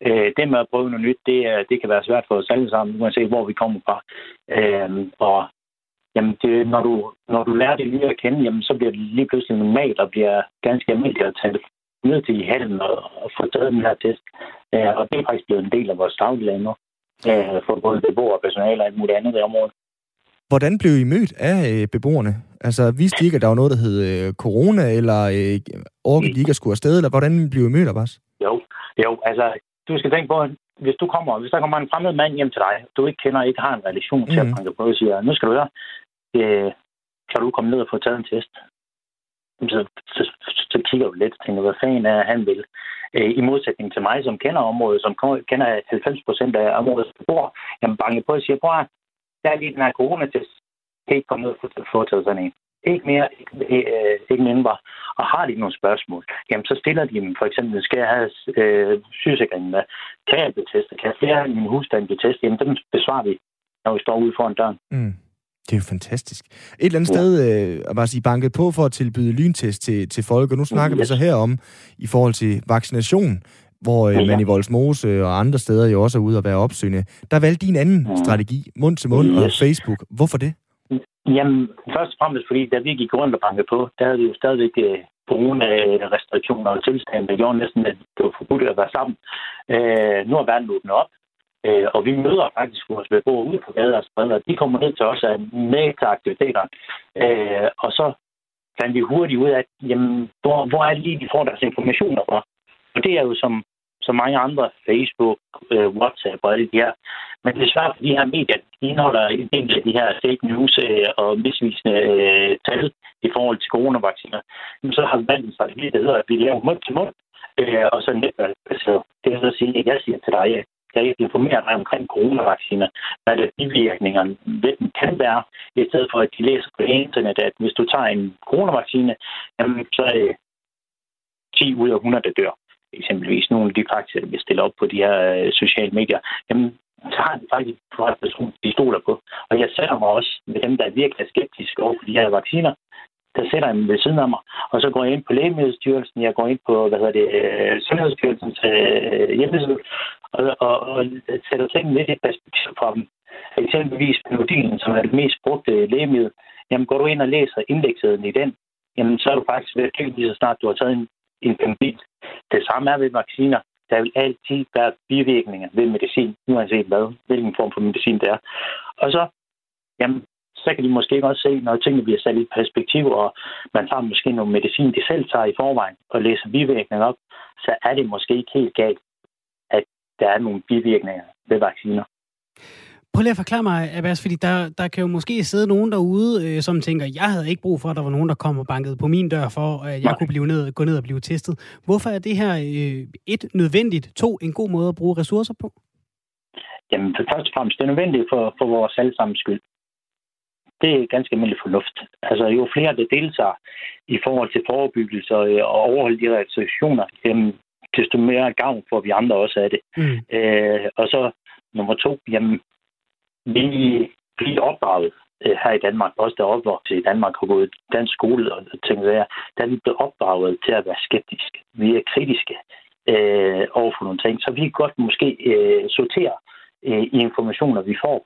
Øh, det med at prøve noget nyt, det, det kan være svært for os alle sammen, uanset hvor vi kommer fra. Øh, og jamen det, når, du, når du lærer det nye at kende, jamen så bliver det lige pludselig normalt og bliver ganske almindeligt at tage det ned til i halen og, og få taget den her test. Øh, og det er faktisk blevet en del af vores dagligdag nu, øh, for både beboere og personale og alt muligt andet i området. Hvordan blev I mødt af øh, beboerne? Altså, vidste I ikke, at der var noget, der hed øh, corona, eller øh, orkede I ikke at skulle afsted, eller hvordan blev I mødt af os? Jo, jo, altså, du skal tænke på, at hvis du kommer, hvis der kommer en fremmed mand hjem til dig, du ikke kender, ikke har en relation til mm. at banke på og siger, nu skal du høre, øh, kan du komme ned og få taget en test? Så, så, så kigger du lidt og tænker, hvad fanden er han vil? Øh, I modsætning til mig, som kender området, som kender 90 procent af området bor, jamen banke på og siger, prøv er lige den her coronatest. Kan ikke komme ned og få taget sådan en? Ikke mere, ikke, øh, ikke mindre. Og har de nogle spørgsmål, jamen så stiller de dem. For eksempel, skal jeg have øh, sygesikringen med? Kan jeg blive testet? Kan jeg flere af min husstand blive testet? Jamen dem besvarer vi, når vi står ude foran døren. Mm. Det er jo fantastisk. Et eller andet ja. sted, øh, bare sige, banket på for at tilbyde lyntest til, til folk, og nu snakker yes. vi så her om, i forhold til vaccination, hvor øh, man i Voldsmose og andre steder jo også er ude og være opsøgende. Der valgte din anden ja. strategi, mund til mund yes. og Facebook. Hvorfor det? Jamen, først og fremmest, fordi da vi gik rundt og bankede på, der havde vi jo stadigvæk øh, corona-restriktioner og tilstande, der gjorde næsten, at det var forbudt at være sammen. Øh, nu er verden åbnet op, øh, og vi møder faktisk vores beboere ude på gader og stræder. De kommer ned til os af med til aktiviteter. Øh, og så fandt vi hurtigt ud af, jamen, hvor, hvor er det lige, de får deres informationer fra? Og det er jo som, som mange andre, Facebook, øh, WhatsApp og alle de her. Men desværre for de her medier, de indeholder en del af de her fake news øh, og misvisende øh, tal i forhold til coronavacciner. Men så har vi valgt en strategi, der hedder, at vi laver mund til mund, øh, og så netværksbaseret. Det vil så sige, at jeg siger til dig, at jeg informerer dig omkring coronavacciner, hvad det bivirkningerne ved den kan være, i stedet for at de læser på internet, at hvis du tager en coronavaccine, jamen, så er øh, 10 ud af 100, der dør eksempelvis nogle af de karakterer, der bliver stillet op på de her øh, sociale medier, jamen, så har de faktisk en person, de stoler på. Og jeg sætter mig også med dem, der er virkelig skeptiske over for de her vacciner, der sætter jeg dem ved siden af mig. Og så går jeg ind på Lægemiddelstyrelsen, jeg går ind på, hvad hedder det, Sundhedsstyrelsens øh, øh hjemmeside, og, og, og sætter tingene lidt i perspektiv for dem. Eksempelvis Panodil, som er det mest brugte lægemiddel. Jamen, går du ind og læser indlægssiden i den, jamen, så er du faktisk ved at lige så snart du har taget en, en pandemi. Det samme er ved vacciner. Der vil altid være bivirkninger ved medicin, uanset hvad, hvilken form for medicin det er. Og så, jamen, så kan de måske også se, når tingene bliver sat i perspektiv, og man tager måske nogle medicin, de selv tager i forvejen, og læser bivirkninger op, så er det måske ikke helt galt, at der er nogle bivirkninger ved vacciner. Prøv lige at forklare mig, Abbas, fordi der, der kan jo måske sidde nogen derude, øh, som tænker, jeg havde ikke brug for, at der var nogen, der kom og bankede på min dør, for at jeg Nej. kunne blive ned, gå ned og blive testet. Hvorfor er det her øh, et nødvendigt, to en god måde at bruge ressourcer på? Jamen, for først og fremmest, det er nødvendigt for, for vores allesammens skyld. Det er ganske almindelig fornuft. Altså, jo flere, der deltager i forhold til forebyggelse og overholde de restriktioner, jamen, desto mere gavn får vi andre også af det. Mm. Øh, og så nummer to, jamen, vi, vi er opdraget øh, her i Danmark, også der opvokset i Danmark og gået i dansk skole og ting der, der er vi blevet opdraget til at være skeptiske. Vi er kritiske øh, over for nogle ting, så vi kan godt måske øh, sortere øh, i informationer, vi får,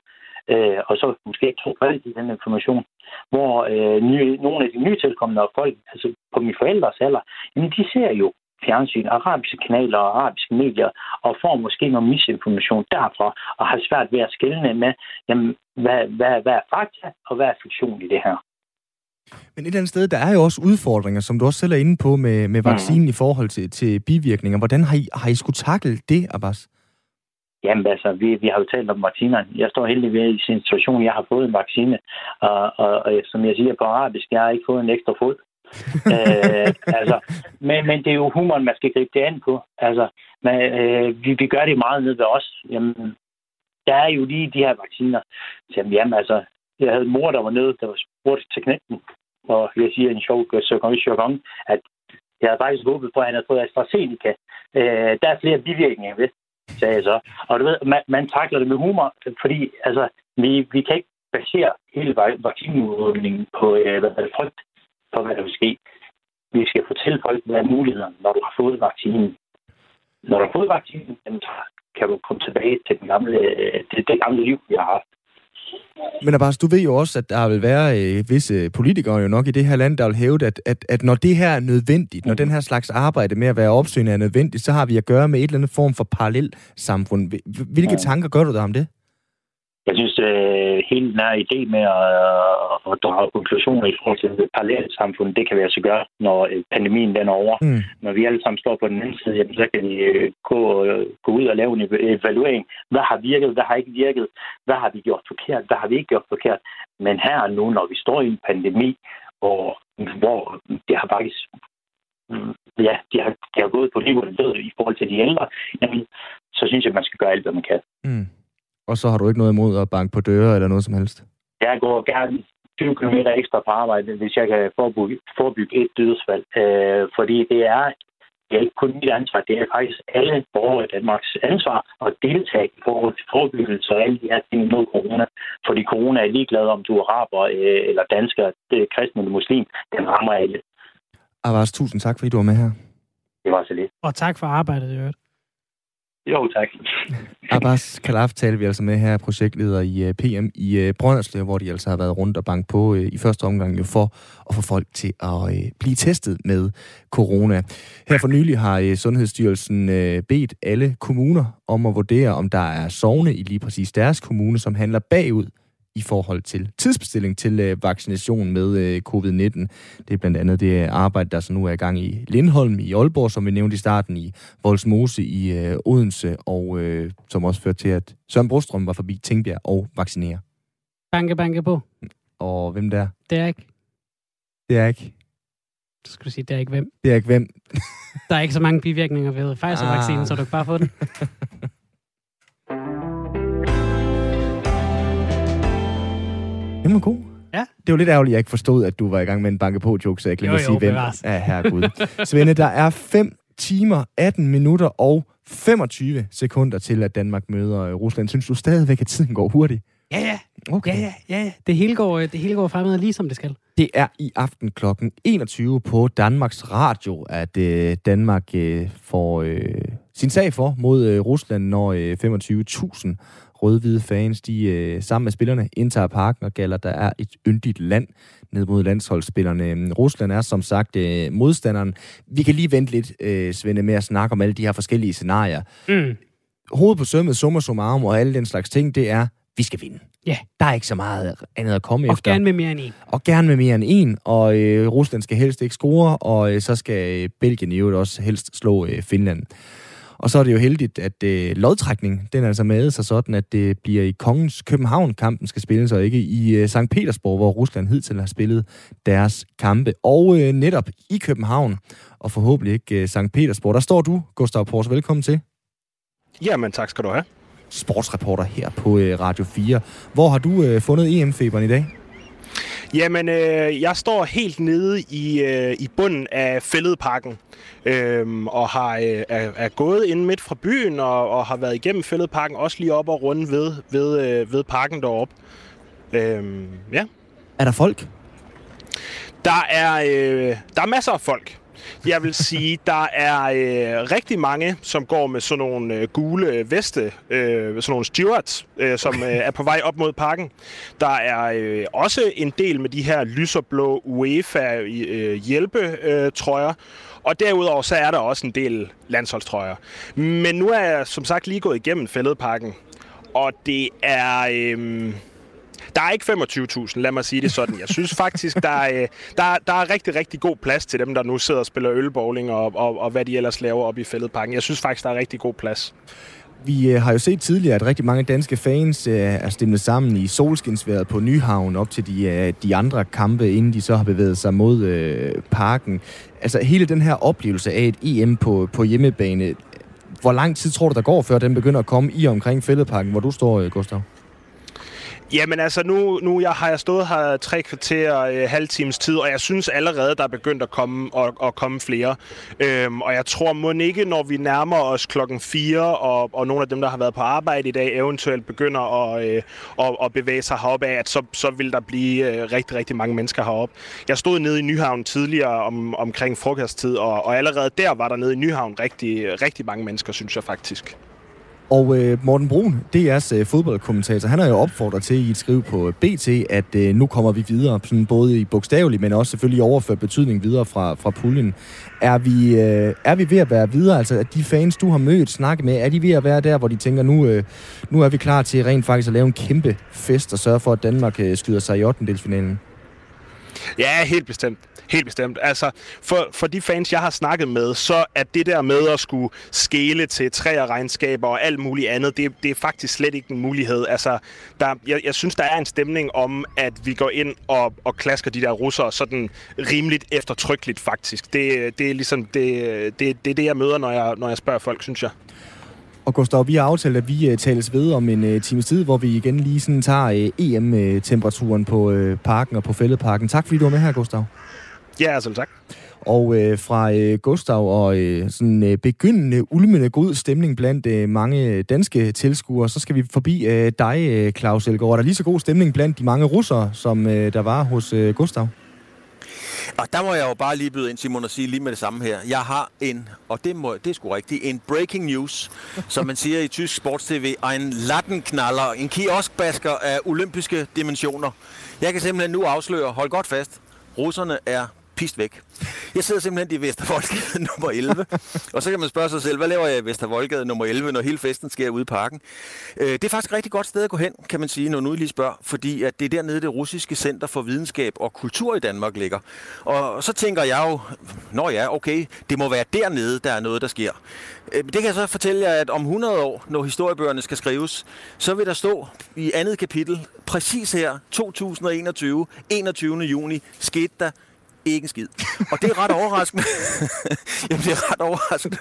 øh, og så måske ikke tro i den information, hvor øh, nye, nogle af de nye tilkommende folk, altså på mine forældres alder, jamen de ser jo fjernsyn, arabiske kanaler og arabiske medier, og får måske noget misinformation derfra, og har svært ved at skille med, jamen, hvad, hvad, hvad er fakta, og hvad er fiktion i det her. Men et eller andet sted, der er jo også udfordringer, som du også selv er inde på med, med vaccinen mm. i forhold til, til bivirkninger. Hvordan har I, har I skulle takle det, Abbas? Jamen altså, vi, vi har jo talt om vacciner. Jeg står heldigvis i en situation, jeg har fået en vaccine, og, og, og som jeg siger på arabisk, jeg har ikke fået en ekstra fod (laughs) øh, altså, men, men det er jo humoren, man skal gribe det an på. Altså, man, øh, vi, vi gør det meget ned ved os. Jamen, der er jo lige de her vacciner. Så, jamen, jamen, altså, jeg havde en mor, der var nede, der var spurgt til knægten, og jeg siger en sjov øh, jargon, at jeg havde faktisk håbet på, at han havde fået AstraZeneca. Øh, der er flere bivirkninger ved, sagde jeg så. Og du ved, man, man takler det med humor, fordi altså, vi, vi kan ikke basere hele vaccineudrulningen på øh, frygt for, hvad der vil ske. Vi skal fortælle folk, hvad er mulighederne, når du har fået vaccinen. Når du har fået vaccinen, kan du komme tilbage til den gamle, det, det gamle liv, vi har haft. Men Abbas, du ved jo også, at der vil være øh, visse politikere jo nok i det her land, der vil hæve, at, at, at når det her er nødvendigt, når den her slags arbejde med at være opsøgende er nødvendigt, så har vi at gøre med et eller andet form for parallelt samfund. Hvilke ja. tanker gør du der om det? Jeg synes, øh, hele den her idé med at, at drage konklusioner i forhold til parallelt samfund, det kan vi altså gøre, når øh, pandemien den er over. Mm. Når vi alle sammen står på den anden side, jamen, så kan vi øh, gå, gå ud og lave en evaluering. Hvad har virket? Hvad har ikke virket? Hvad har vi gjort forkert? Hvad har vi ikke gjort forkert? Men her og nu, når vi står i en pandemi, hvor, hvor det har faktisk ja, de har, de har gået på liv og død i forhold til de ældre, jamen, så synes jeg, at man skal gøre alt, hvad man kan. Mm. Og så har du ikke noget imod at banke på døre eller noget som helst? Jeg går gerne 20 km ekstra på arbejde, hvis jeg kan forebygge, forebygge et dødsfald. Øh, fordi det er, det er ikke kun mit ansvar, det er faktisk alle borgere i Danmarks ansvar at deltage i forhold til forebyggelse og alle de her ting mod corona. Fordi corona er ligeglad, om du er araber øh, eller dansker, det er kristen eller muslim. Den rammer alle. Abbas, tusind tak, fordi du var med her. Det var så lidt. Og tak for arbejdet, i øvrigt. Jo, tak. Abbas Kalaf taler vi altså med her, projektleder i øh, PM i øh, Brønderslev, hvor de altså har været rundt og bank på øh, i første omgang jo for at få folk til at blive testet med corona. Her for nylig har Sundhedsstyrelsen bedt alle kommuner om at vurdere, om der er sovne i lige præcis deres kommune, som handler bagud i forhold til tidsbestilling til øh, vaccination med øh, covid-19. Det er blandt andet det arbejde, der så nu er i gang i Lindholm i Aalborg, som vi nævnte i starten, i Voldsmose i øh, Odense, og øh, som også førte til, at Søren Brostrøm var forbi Tingbjerg og vaccinere. Banke, banke på. Og hvem der? Det er ikke. Det er ikke. Du sige, det er ikke hvem. Det er ikke hvem. der er ikke så mange bivirkninger ved Pfizer-vaccinen, ah. så du kan bare få den. (laughs) Den var god. Ja. Det var lidt ærgerligt, at jeg ikke forstod, at du var i gang med en banke på joke, så jeg glemte at sige, hvem. Ja, herregud. Svende, der er 5 timer, 18 minutter og 25 sekunder til, at Danmark møder øh, Rusland. Synes du stadigvæk, at tiden går hurtigt? Ja, ja. Okay. Ja, ja, ja. Det hele går, det hele går fremad lige som det skal. Det er i aften klokken 21 på Danmarks Radio, at øh, Danmark øh, får øh, sin sag for mod øh, Rusland, når øh, 25.000 rød-hvide fans, de øh, sammen med spillerne indtager parken og gælder, der er et yndigt land ned mod landsholdsspillerne. Rusland er som sagt øh, modstanderen. Vi kan lige vente lidt, øh, Svende, med at snakke om alle de her forskellige scenarier. Mm. Hovedet på sømmet, summa summarum og alle den slags ting, det er, vi skal vinde. Ja. Der er ikke så meget andet at komme og efter. Og gerne med mere end en. Og gerne med mere end en, og øh, Rusland skal helst ikke score, og øh, så skal øh, Belgien i øvrigt også helst slå øh, Finland. Og så er det jo heldigt, at øh, lodtrækning, den er altså med sig sådan, at det bliver i Kongens København, kampen skal spilles, og ikke i øh, St. Petersborg, hvor Rusland hidtil har spillet deres kampe. Og øh, netop i København, og forhåbentlig ikke øh, St. Petersborg, der står du, Gustav Pors. Velkommen til. Jamen, tak skal du have. Sportsreporter her på øh, Radio 4. Hvor har du øh, fundet EM-feberen i dag? Jamen, øh, jeg står helt nede i, øh, i bunden af fældeparken, øh, og har, øh, er, er gået ind midt fra byen, og, og har været igennem fældeparken, også lige op og rundt ved, ved, øh, ved parken deroppe. Øh, ja. Er der folk? Der er, øh, der er masser af folk. Jeg vil sige, der er øh, rigtig mange, som går med sådan nogle øh, gule øh, veste, øh, sådan nogle stewards, øh, som øh, er på vej op mod parken. Der er øh, også en del med de her lyserblå UEFA-hjælpetrøjer. Øh, øh og derudover så er der også en del landsholdstrøjer. Men nu er jeg som sagt lige gået igennem fældeparken, og det er... Øh, der er ikke 25.000, lad mig sige det sådan. Jeg synes faktisk, der er, øh, der, der er rigtig, rigtig god plads til dem, der nu sidder og spiller ølbowling og, og, og hvad de ellers laver op i fældeparken. Jeg synes faktisk, der er rigtig god plads. Vi øh, har jo set tidligere, at rigtig mange danske fans øh, er stemmet sammen i solskinsværet på Nyhavn op til de, øh, de andre kampe, inden de så har bevæget sig mod øh, parken. Altså hele den her oplevelse af et EM på, på hjemmebane, hvor lang tid tror du, der går, før den begynder at komme i omkring fældeparken, hvor du står, øh, Gustav? Jamen altså, nu, nu jeg har jeg stået her tre kvarter, øh, halv times tid, og jeg synes allerede, der er begyndt at komme, og, og komme flere. Øhm, og jeg tror må ikke, når vi nærmer os klokken 4, og, og nogle af dem, der har været på arbejde i dag, eventuelt begynder at, øh, at, at bevæge sig heroppe af, at så, så vil der blive øh, rigtig, rigtig mange mennesker heroppe. Jeg stod nede i Nyhavn tidligere om, omkring frokosttid, og, og allerede der var der nede i Nyhavn rigtig, rigtig mange mennesker, synes jeg faktisk. Og øh, Morten Brun, DR's øh, fodboldkommentator, han har jo opfordret til i et skriv på øh, BT, at øh, nu kommer vi videre, sådan både i bogstavelig, men også selvfølgelig i overført betydning videre fra, fra puljen. Er vi, øh, er vi ved at være videre? Altså, at de fans, du har mødt, snakket med, er de ved at være der, hvor de tænker, nu, øh, nu er vi klar til rent faktisk at lave en kæmpe fest og sørge for, at Danmark øh, skyder sig i 8. delsfinalen? Ja, helt bestemt. Helt bestemt. Altså, for, for de fans, jeg har snakket med, så er det der med at skulle skele til træerregnskaber og alt muligt andet, det, det er faktisk slet ikke en mulighed. Altså, der, jeg, jeg synes, der er en stemning om, at vi går ind og, og klasker de der russere sådan rimeligt eftertrykkeligt, faktisk. Det, det er ligesom det, det, det, det, jeg møder, når jeg, når jeg spørger folk, synes jeg. Og Gustav, vi har aftalt, at vi uh, tales ved om en uh, times tid, hvor vi igen lige sådan tager uh, EM-temperaturen på parken og på fældeparken. Tak fordi du var med her, Gustav. Ja, selv tak. Og øh, fra øh, Gustav og øh, sådan øh, begyndende, ulmende god stemning blandt øh, mange danske tilskuere, så skal vi forbi øh, dig, øh, Claus Elgaard. Er der lige så god stemning blandt de mange russere, som øh, der var hos øh, Gustav? Og der må jeg jo bare lige byde ind, Simon, og sige lige med det samme her. Jeg har en, og det, må, det er sgu rigtigt, en breaking news, som man siger i tysk sportstv, en lattenknaller, en kioskbasker af olympiske dimensioner. Jeg kan simpelthen nu afsløre, hold godt fast, russerne er pist væk. Jeg sidder simpelthen i Vestervoldgade (laughs) nummer 11, og så kan man spørge sig selv, hvad laver jeg i Vestervoldgade nummer 11, når hele festen sker ude i parken? Øh, det er faktisk et rigtig godt sted at gå hen, kan man sige, når nu lige spørger, fordi at det er dernede, det russiske center for videnskab og kultur i Danmark ligger. Og så tænker jeg jo, nå ja, okay, det må være dernede, der er noget, der sker. Øh, det kan jeg så fortælle jer, at om 100 år, når historiebøgerne skal skrives, så vil der stå i andet kapitel, præcis her, 2021, 21. juni, skete der ikke en skid. Og det er ret overraskende. (laughs) Jamen, det er ret overraskende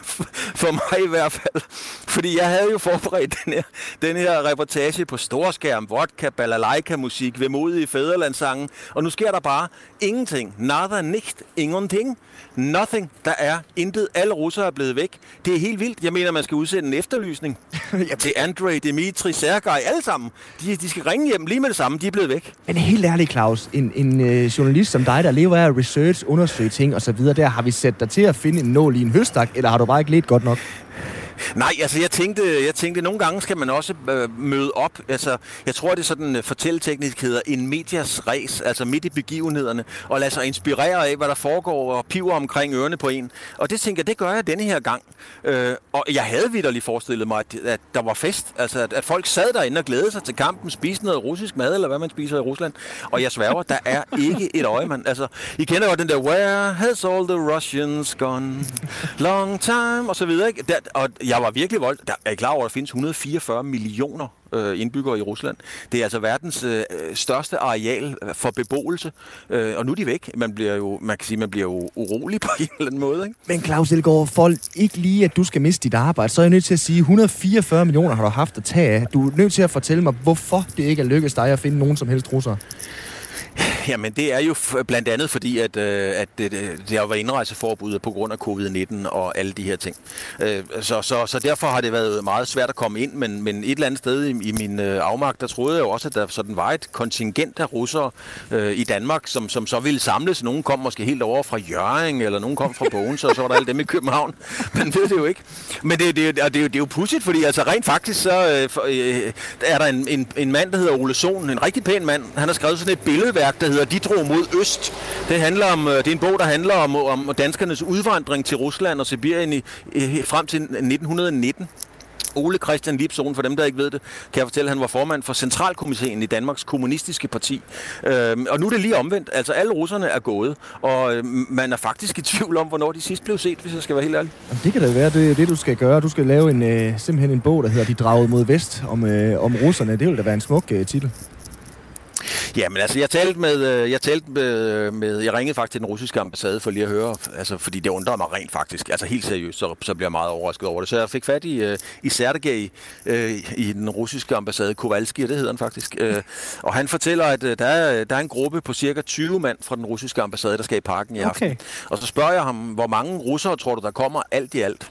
for mig i hvert fald. Fordi jeg havde jo forberedt den her, den her reportage på storskærm, vodka, balalaika musik, vemodige fæderlandssangen, og nu sker der bare ingenting. Nada, nicht, ingenting. Nothing. Der er intet. Alle russere er blevet væk. Det er helt vildt. Jeg mener, man skal udsende en efterlysning. (laughs) er Andrei, Dimitri, Sergej, alle sammen. De, de skal ringe hjem lige med det samme. De er blevet væk. Men helt ærligt, Claus. En, en øh, journalist som dig, der lever af research, undersøge ting osv., der har vi sat dig til at finde en nål i en høstak, eller har du bare ikke let godt nok? Nej, altså jeg tænkte, jeg tænkte, nogle gange skal man også øh, møde op. Altså, jeg tror, det er sådan uh, fortælleteknisk hedder en medias race, altså midt i begivenhederne, og lade sig inspirere af, hvad der foregår, og piver omkring ørerne på en. Og det tænker jeg, det gør jeg denne her gang. Øh, og jeg havde vidderligt forestillet mig, at, at der var fest. Altså, at, at folk sad derinde og glædede sig til kampen, spiste noget russisk mad, eller hvad man spiser i Rusland. Og jeg sværger, der er ikke et øje, man. Altså, I kender jo den der, where has all the Russians gone? Long time, og så videre, ikke? Der, og jeg var virkelig voldt. Der er I klar over, at der findes 144 millioner øh, indbyggere i Rusland. Det er altså verdens øh, største areal øh, for beboelse, øh, og nu er de væk. Man bliver jo, man kan sige, man bliver jo urolig på (laughs) en eller anden måde. Ikke? Men Claus Elgaard, for ikke lige, at du skal miste dit arbejde, så er jeg nødt til at sige, 144 millioner har du haft at tage af. Du er nødt til at fortælle mig, hvorfor det ikke er lykkedes dig at finde nogen som helst russere. Jamen, det er jo blandt andet fordi, at, øh, at det, der har været indrejseforbud på grund af covid-19 og alle de her ting. Øh, så, så, så derfor har det været meget svært at komme ind, men, men et eller andet sted i, i min øh, afmagt, der troede jeg jo også, at der sådan var et kontingent af russere øh, i Danmark, som, som så ville samles. Nogen kom måske helt over fra Jørgen, eller nogen kom fra Bogens, og så var der alle dem i København. (laughs) Man ved det jo ikke. Men det, det, det, det, er det er jo pudsigt, fordi altså rent faktisk så øh, er der en, en, en mand, der hedder Ole Sohn, en rigtig pæn mand. Han har skrevet sådan et billede billedværk, der hedder De drog mod øst. Det, handler om, øh, det er en bog, der handler om, om danskernes udvandring til Rusland og Sibirien i, i, frem til 1919. Ole Christian Lipson, for dem, der ikke ved det, kan jeg fortælle, at han var formand for Centralkomiteen i Danmarks Kommunistiske Parti. Øhm, og nu er det lige omvendt. Altså, alle russerne er gået, og øh, man er faktisk i tvivl om, hvornår de sidst blev set, hvis jeg skal være helt ærlig. Jamen, det kan da være, det er det, du skal gøre. Du skal lave en, øh, simpelthen en bog, der hedder De dragede mod vest, om, øh, om russerne. Det vil da være en smuk øh, titel. Ja, men altså, jeg talte med, øh, jeg talte med, med, jeg ringede faktisk til den russiske ambassade for lige at høre, altså, fordi det undrer mig rent faktisk, altså helt seriøst, så, så bliver jeg meget overrasket over det. Så jeg fik fat i, uh, i Sergej i den russiske ambassade, Kowalski, det hedder han faktisk, uh, og han fortæller, at uh, der, er, der er en gruppe på cirka 20 mand fra den russiske ambassade, der skal i parken i aften. Okay. Og så spørger jeg ham, hvor mange russere tror du, der kommer alt i alt?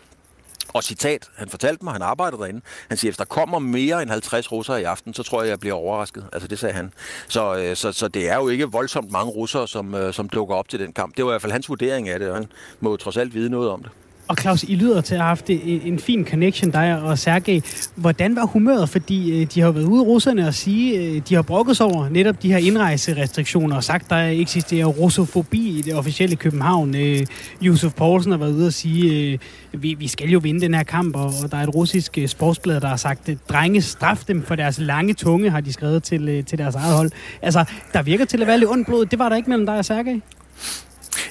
Og citat, han fortalte mig, han arbejder derinde. Han siger, hvis der kommer mere end 50 russere i aften, så tror jeg, jeg bliver overrasket. Altså det sagde han. Så, øh, så, så det er jo ikke voldsomt mange russere, som, øh, som dukker op til den kamp. Det var i hvert fald hans vurdering af det, og han må jo trods alt vide noget om det. Og Claus, I lyder til at have haft en, fin connection, dig og Sergej. Hvordan var humøret? Fordi øh, de har været ude, russerne, og sige, øh, de har brokket sig over netop de her indrejserestriktioner, og sagt, der eksisterer russofobi i det officielle København. Øh, Josef Poulsen har været ude og sige, vi, vi skal jo vinde den her kamp, og, der er et russisk sportsblad, der har sagt, drenge, straf dem for deres lange tunge, har de skrevet til, til deres eget hold. Altså, der virker til at være lidt ondt blod. Det var der ikke mellem dig og Sergej?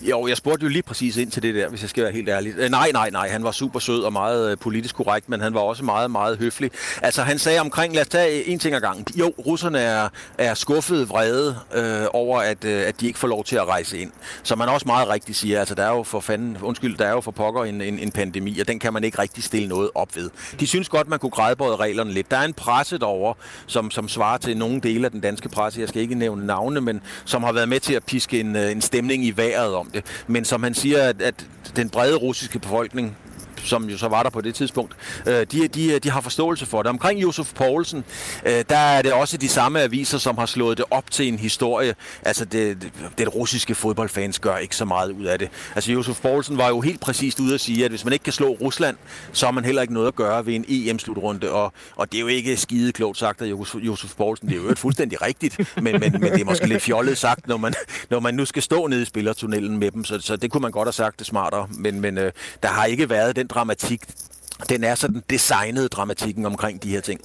Jo, jeg spurgte jo lige præcis ind til det der, hvis jeg skal være helt ærlig. Øh, nej, nej, nej, han var super sød og meget øh, politisk korrekt, men han var også meget, meget høflig. Altså, han sagde omkring, lad os tage en ting ad gangen. Jo, russerne er, er skuffede, vrede øh, over, at, øh, at de ikke får lov til at rejse ind. Som man også meget rigtigt siger, altså, der er jo for fanden, undskyld, der er jo for pokker en, en, en pandemi, og den kan man ikke rigtig stille noget op ved. De synes godt, man kunne grædebøje reglerne lidt. Der er en presse derovre, som, som svarer til nogle dele af den danske presse. Jeg skal ikke nævne navne, men som har været med til at piske en, øh, en stemning i vejret om det. Men som han siger, at, at den brede russiske befolkning som jo så var der på det tidspunkt, øh, de, de, de har forståelse for det. Omkring Josef Poulsen, øh, der er det også de samme aviser, som har slået det op til en historie. Altså, det, det, det russiske fodboldfans gør ikke så meget ud af det. Altså, Josef Poulsen var jo helt præcist ude at sige, at hvis man ikke kan slå Rusland, så har man heller ikke noget at gøre ved en EM-slutrunde. Og, og det er jo ikke skide klogt sagt af Josef Poulsen. Det er jo et fuldstændig rigtigt, men, men, men det er måske lidt fjollet sagt, når man, når man nu skal stå nede i spillertunnelen med dem. Så, så det kunne man godt have sagt det smartere. Men, men øh, der har ikke været den dramatik. Den er sådan designet dramatikken omkring de her ting.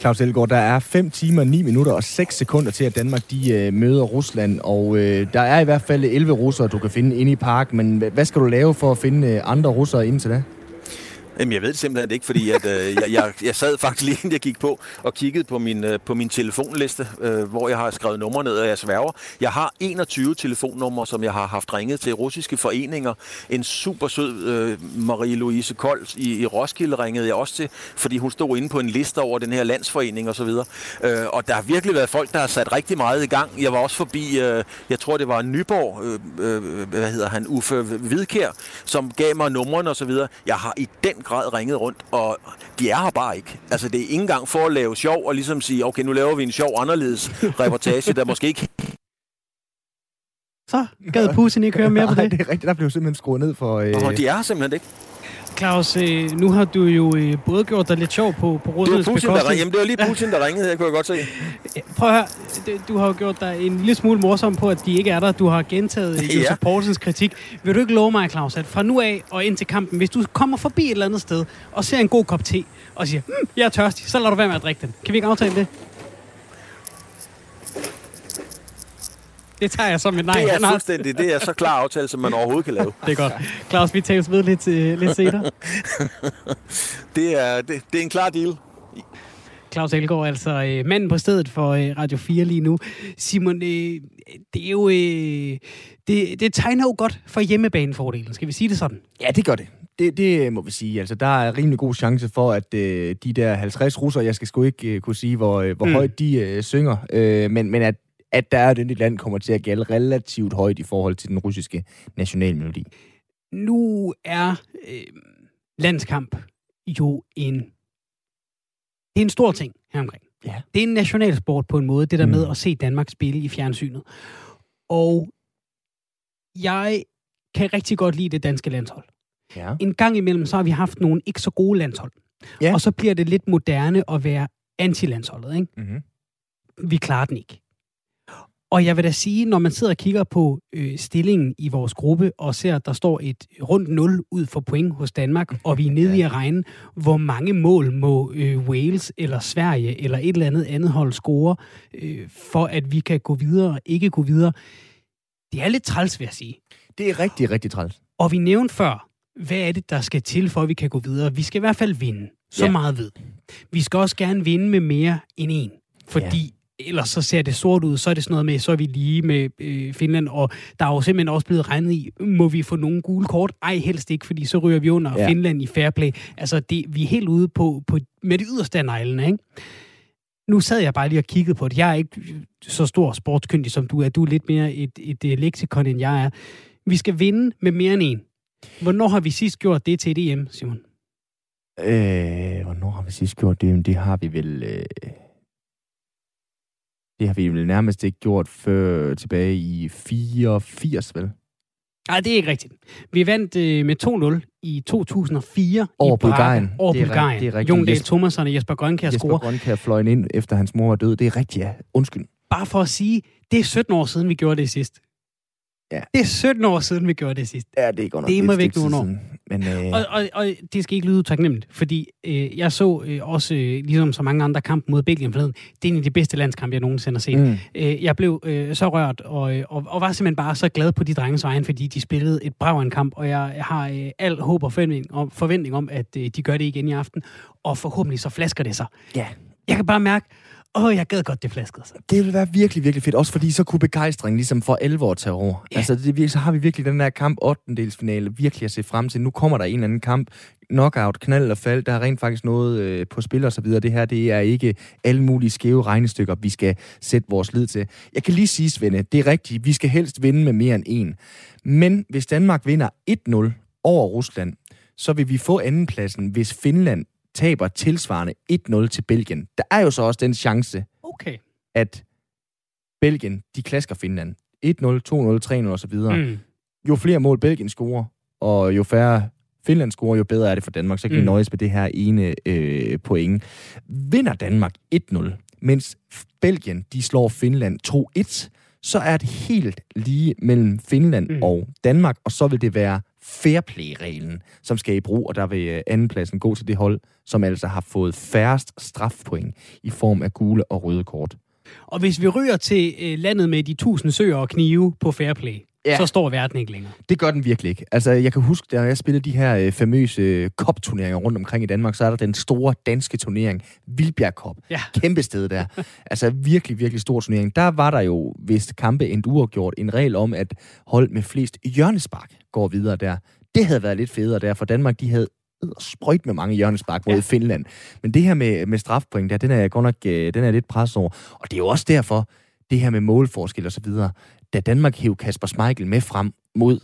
Claus Elgaard, der er 5 timer, 9 minutter og 6 sekunder til, at Danmark de øh, møder Rusland, og øh, der er i hvert fald 11 russere, du kan finde inde i parken, men hvad skal du lave for at finde øh, andre russere indtil da? Jamen, jeg ved det simpelthen ikke, fordi at, øh, jeg, jeg, jeg sad faktisk lige inden jeg gik på og kiggede på min, øh, på min telefonliste, øh, hvor jeg har skrevet numre ned, og jeg sværger. Jeg har 21 telefonnumre, som jeg har haft ringet til russiske foreninger. En super sød øh, Marie-Louise Kold i, i Roskilde ringede jeg også til, fordi hun stod inde på en liste over den her landsforening osv. Øh, og der har virkelig været folk, der har sat rigtig meget i gang. Jeg var også forbi, øh, jeg tror det var Nyborg, øh, øh, hvad hedder han, Uffe Hvidkær, som gav mig numrene osv. Jeg har i den grad ringet rundt, og de er her bare ikke. Altså, det er ikke engang for at lave sjov og ligesom sige, okay, nu laver vi en sjov anderledes reportage, der måske ikke så gad Putin ikke høre mere på (laughs) det. Nej, det er rigtigt. Der blev simpelthen skruet ned for... Øh... Og de er simpelthen ikke. Claus, øh, nu har du jo øh, både gjort dig lidt sjov på, på Ruslands det Putin, der Jamen, det var lige Putin, der ringede, jeg kunne jeg godt se. (laughs) Prøv at høre, du har jo gjort dig en lille smule morsom på, at de ikke er der. Du har gentaget (laughs) ja. Josef Poulsens kritik. Vil du ikke love mig, Claus, at fra nu af og ind til kampen, hvis du kommer forbi et eller andet sted og ser en god kop te og siger, hm, jeg er tørstig, så lader du være med at drikke den. Kan vi ikke aftale det? Det tager jeg som et nej. Det er fuldstændig. Det er så klar aftale, som man overhovedet kan lave. (laughs) det er godt. Claus, vi tager os ved lidt, uh, lidt senere. (laughs) det, er, det, det er en klar deal. Claus Elgaard, altså øh, manden på stedet for øh, Radio 4 lige nu. Simon, øh, det er jo... Øh, det, det tegner jo godt for hjemmebanefordelen. Skal vi sige det sådan? Ja, det gør det. Det, det må vi sige. Altså, der er rimelig god chance for, at øh, de der 50 russer, jeg skal sgu ikke øh, kunne sige, hvor, øh, hvor mm. højt de øh, synger, øh, men, men at at der er den land kommer til at gælde relativt højt i forhold til den russiske nationalmelodi. Nu er øh, landskamp jo en... Det er en stor ting her omkring. Ja. Det er en nationalsport på en måde, det der mm. med at se Danmark spille i fjernsynet. Og jeg kan rigtig godt lide det danske landshold. Ja. En gang imellem, så har vi haft nogle ikke så gode landshold. Ja. Og så bliver det lidt moderne at være anti-landsholdet, ikke? Mm-hmm. Vi klarer den ikke. Og jeg vil da sige, når man sidder og kigger på øh, stillingen i vores gruppe, og ser, at der står et rundt 0 ud for point hos Danmark, og vi er nede i at regne, hvor mange mål må øh, Wales eller Sverige eller et eller andet andet hold score, øh, for at vi kan gå videre og ikke gå videre. Det er lidt træls, vil jeg sige. Det er rigtig, rigtig træls. Og vi nævnte før, hvad er det, der skal til, for at vi kan gå videre? Vi skal i hvert fald vinde. Så ja. meget ved. Vi skal også gerne vinde med mere end en. Fordi ellers så ser det sort ud, så er det sådan noget med, så er vi lige med øh, Finland, og der er jo simpelthen også blevet regnet i, må vi få nogle gule kort? Ej, helst ikke, fordi så ryger vi under ja. Finland i fair play. Altså, det, vi er helt ude på, på med de yderste af neglene, ikke? Nu sad jeg bare lige og kiggede på det. Jeg er ikke så stor sportskyndig, som du er. Du er lidt mere et, et, et leksikon, end jeg er. Vi skal vinde med mere end en. Hvornår har vi sidst gjort det til et EM, Simon? Øh, hvornår har vi sidst gjort det? Det har vi vel... Øh det har vi vel nærmest ikke gjort før tilbage i 84, vel? Nej, det er ikke rigtigt. Vi vandt øh, med 2-0 i 2004 Over i. Bulgarien. Over Det er ri- Bulgarien. det er rigtigt. Jon Dahl Jesper- Thomasson og Jesper Grønkær Jesper scorer. Grønkær fløj ind, efter hans mor var død. Det er rigtigt, ja. Undskyld. Bare for at sige, det er 17 år siden, vi gjorde det sidst. Ja. Det er 17 år siden, vi gjorde det sidst. Ja, det er godt nok Det er mig væk nogle år. Men øh, Og, og, og det skal ikke lyde utaknemmeligt, fordi øh, jeg så øh, også, øh, ligesom så mange andre kampe mod Belgien forleden, det er en af de bedste landskampe, jeg nogensinde har set. Mm. Øh, jeg blev øh, så rørt, og, øh, og, og var simpelthen bare så glad på de drenges vejen, fordi de spillede et brav en kamp, og jeg, jeg har øh, al håb og forventning om, forventning om, at øh, de gør det igen i aften, og forhåbentlig så flasker det sig. Ja. Jeg kan bare mærke, åh, jeg gad godt, det flaskede sig. Det vil være virkelig, virkelig fedt. Også fordi så kunne begejstringen ligesom for alvor tage over. Ja. Altså, det, så har vi virkelig den der kamp, 8. virkelig at se frem til. Nu kommer der en eller anden kamp, knockout, knald og fald. Der er rent faktisk noget øh, på spil og så videre. Det her, det er ikke alle mulige skæve regnestykker, vi skal sætte vores lid til. Jeg kan lige sige, Svende, det er rigtigt. Vi skal helst vinde med mere end en. Men hvis Danmark vinder 1-0 over Rusland, så vil vi få andenpladsen, hvis Finland taber tilsvarende 1-0 til Belgien. Der er jo så også den chance, Okay. at Belgien, de klasker Finland. 1-0, 2-0, 3-0 osv. Mm. Jo flere mål Belgien scorer, og jo færre Finland scorer, jo bedre er det for Danmark. Så kan mm. vi nøjes med det her ene øh, point. Vinder Danmark 1-0, mens Belgien, de slår Finland 2-1, så er det helt lige mellem Finland. Mm. og Danmark, og så vil det være fair play-reglen, som skal i brug, og der vil øh, andenpladsen gå til det hold, som altså har fået færrest strafpoint i form af gule og røde kort. Og hvis vi ryger til øh, landet med de tusind søer og knive på Fairplay, Ja. så står verden ikke længere. Det gør den virkelig ikke. Altså, jeg kan huske, da jeg spillede de her øh, famøse øh, cup-turneringer rundt omkring i Danmark, så er der den store danske turnering, Vildbjerg Cup. Ja. Kæmpe sted der. (laughs) altså, virkelig, virkelig stor turnering. Der var der jo, hvis kampe endte uafgjort, en regel om, at hold med flest hjørnespark går videre der. Det havde været lidt federe der, for Danmark, de havde sprøjt med mange hjørnespark mod ja. Finland. Men det her med, med strafpoint, der, den er jeg godt nok øh, den er lidt presset over. Og det er jo også derfor, det her med målforskel og så videre, da Danmark hævde Kasper Schmeichel med frem mod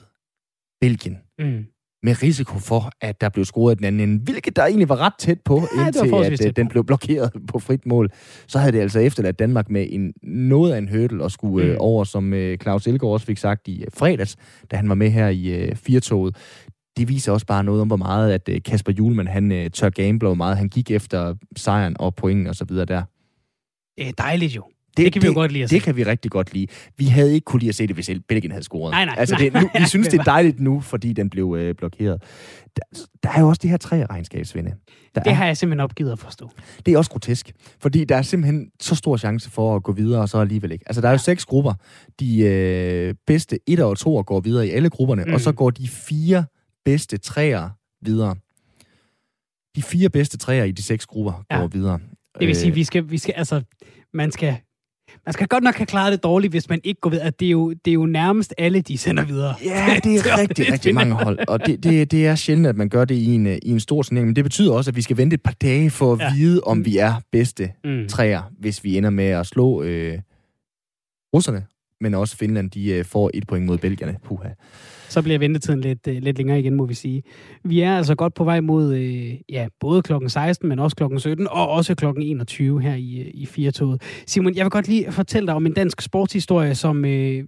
Belgien, Mm. Med risiko for, at der blev scoret den anden ende, hvilket der egentlig var ret tæt på, Ja, indtil forholdsvis at, øh, den blev blokeret (laughs) på frit mål. Så havde det altså efterladt Danmark med en noget af en hurdle at skulle mm. øh, Mm. over, som øh, Claus Elgaard også fik sagt i øh, fredags, da han var med her i øh, firtoget. Det viser også bare noget om, hvor meget at øh, Kasper Julemand, han øh, tør gamble, hvor meget han gik efter sejren og pointen og så videre der. Det er dejligt jo. Det kan vi jo godt lide at Det se. kan vi rigtig godt lide. Vi havde ikke kunne lide at se det, hvis Belgien havde scoret. Nej, nej, altså, nej, det, nu, vi synes, det (laughs) det er dejligt nu, fordi den blev øh, blokeret. Der, der er jo også det her tre regnskab, Svende. Der Det er, har jeg simpelthen opgivet at forstå. det er også grotesk, fordi der er simpelthen så stor chance for at gå videre, og så alligevel ikke. Altså, der er jo seks grupper. De øh, bedste et og to går videre i alle grupperne, mm. og så Mm. går de fire bedste træer videre. De fire bedste træer i de seks grupper Ja. går videre. Det vil sige, Øh, vi skal, vi skal, altså, man skal, man skal godt nok have klaret det dårligt, hvis man ikke går videre. At det, er jo, det er jo nærmest alle, de sender videre. Ja, det er (laughs) rigtig, rigtig mange hold. Og det, det, det er sjældent, at man gør det i en, øh, i en stor turnering. Men det betyder også, at vi skal vente et par dage for at. Ja. vide, om vi er bedste Mm. træer, hvis vi ender med at slå øh, russerne. Men også Finland, de øh, får et point mod belgierne. Puha. Så bliver ventetiden lidt, øh, lidt længere igen, må vi sige. Vi er altså godt på vej mod øh, ja, både klokken 16, men også klokken 17, og også klokken 21 her i, øh, i Firtoget. Simon, jeg vil godt lige fortælle dig om en dansk sportshistorie, som øh,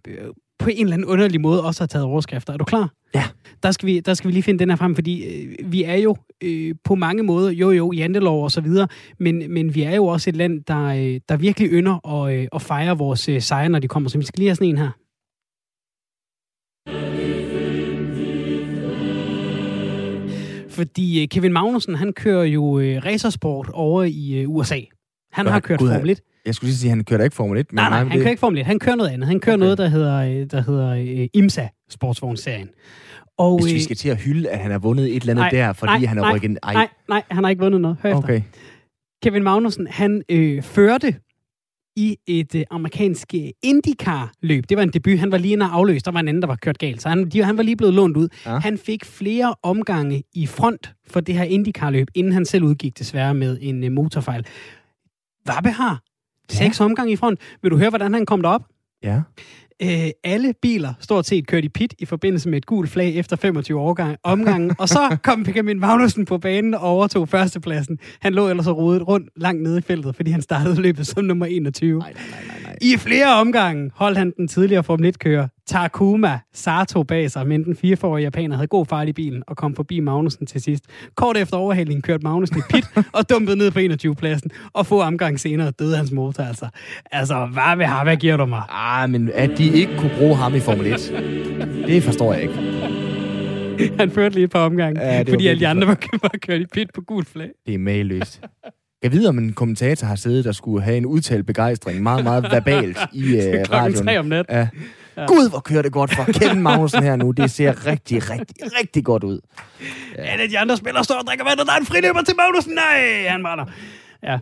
på en eller anden underlig måde også har taget overskrifter. Er du klar? Ja. Der skal vi, der skal vi lige finde den her frem, fordi øh, vi er jo øh, på mange måder, jo jo, jantelov og så videre, men, men vi er jo også et land, der, øh, der virkelig ynder at, øh, at fejre vores øh, sejre, når de kommer. Så vi skal lige have sådan en her. Fordi øh, Kevin Magnussen, han kører jo øh, racersport over i øh, USA. Han Nå, har kørt Gud, Formel 1. Jeg skulle lige sige, at han kører da ikke Formel 1. Men Nej, nej, men han det, kører ikke Formel 1. Han kører noget andet. Han kører Okay. noget, der hedder, øh, der hedder øh, IMSA, sportsvognsserien. Og, Hvis vi skal til at hylde, at han har vundet et eller andet nej, der, fordi nej, han har nej, rykket... Ej, Nej, nej, han har ikke vundet noget. Hør efter. okay. Kevin Magnussen, han øh, førte i et øh, amerikansk øh, IndyCar-løb. Det var en debut. Han var lige inde og afløst. Der var en anden, der var kørt galt. Så han, de, han var lige blevet lånt ud. Ja. Han fik flere omgange i front for det her IndyCar-løb, inden han selv udgik desværre med en øh, motorfejl. Vabbe har seks omgange i front. Vil du høre, hvordan han kom derop? Ja. Øh, alle biler stort set kørte i pit i forbindelse med et gult flag efter 25 årgang, omgangen. og så (laughs) kom Benjamin Magnussen på banen og overtog førstepladsen. Han lå ellers og rodet rundt langt nede i feltet, fordi han startede løbet som nummer 21. Nej, nej, nej, nej, nej. I flere omgange holdt han den tidligere Formel 1-kører Takuma Sato bag sig, men den fireårige japaner havde god fart i bilen og kom forbi Magnussen til sidst. Kort efter overhældningen kørte Magnussen i pit (laughs) og dumpede ned på 21-pladsen, og få omgang senere døde hans motor altså. Altså, hvad, hvad, hvad giver du mig? Ah, men at de ikke kunne bruge ham i Formel 1, det forstår jeg ikke. (laughs) Han førte lige et par omgange, Ja, fordi alle de andre var, var kørt i pit på gult flag. Det er mageløst. Jeg ved, om en kommentator har siddet og skulle have en udtalt begejstring, meget, meget verbalt i (laughs) uh, Klokken radioen. tre om natten. Ja. Gud, hvor kører det godt for Kevin Magnussen her nu. Det ser rigtig, rigtig, rigtig godt ud. Ja. En af de andre spillere står og drikker vand, og der er en friløber til Magnussen. Nej, han brænder. Ja.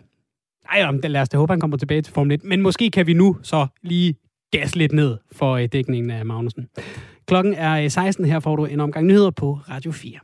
Ej, jamen, lad os da håbe, han kommer tilbage til Formel 1. Men måske kan vi nu så lige gas lidt ned for øh, dækningen af Magnussen. Klokken er øh, 16. Her får du en omgang nyheder på Radio 4.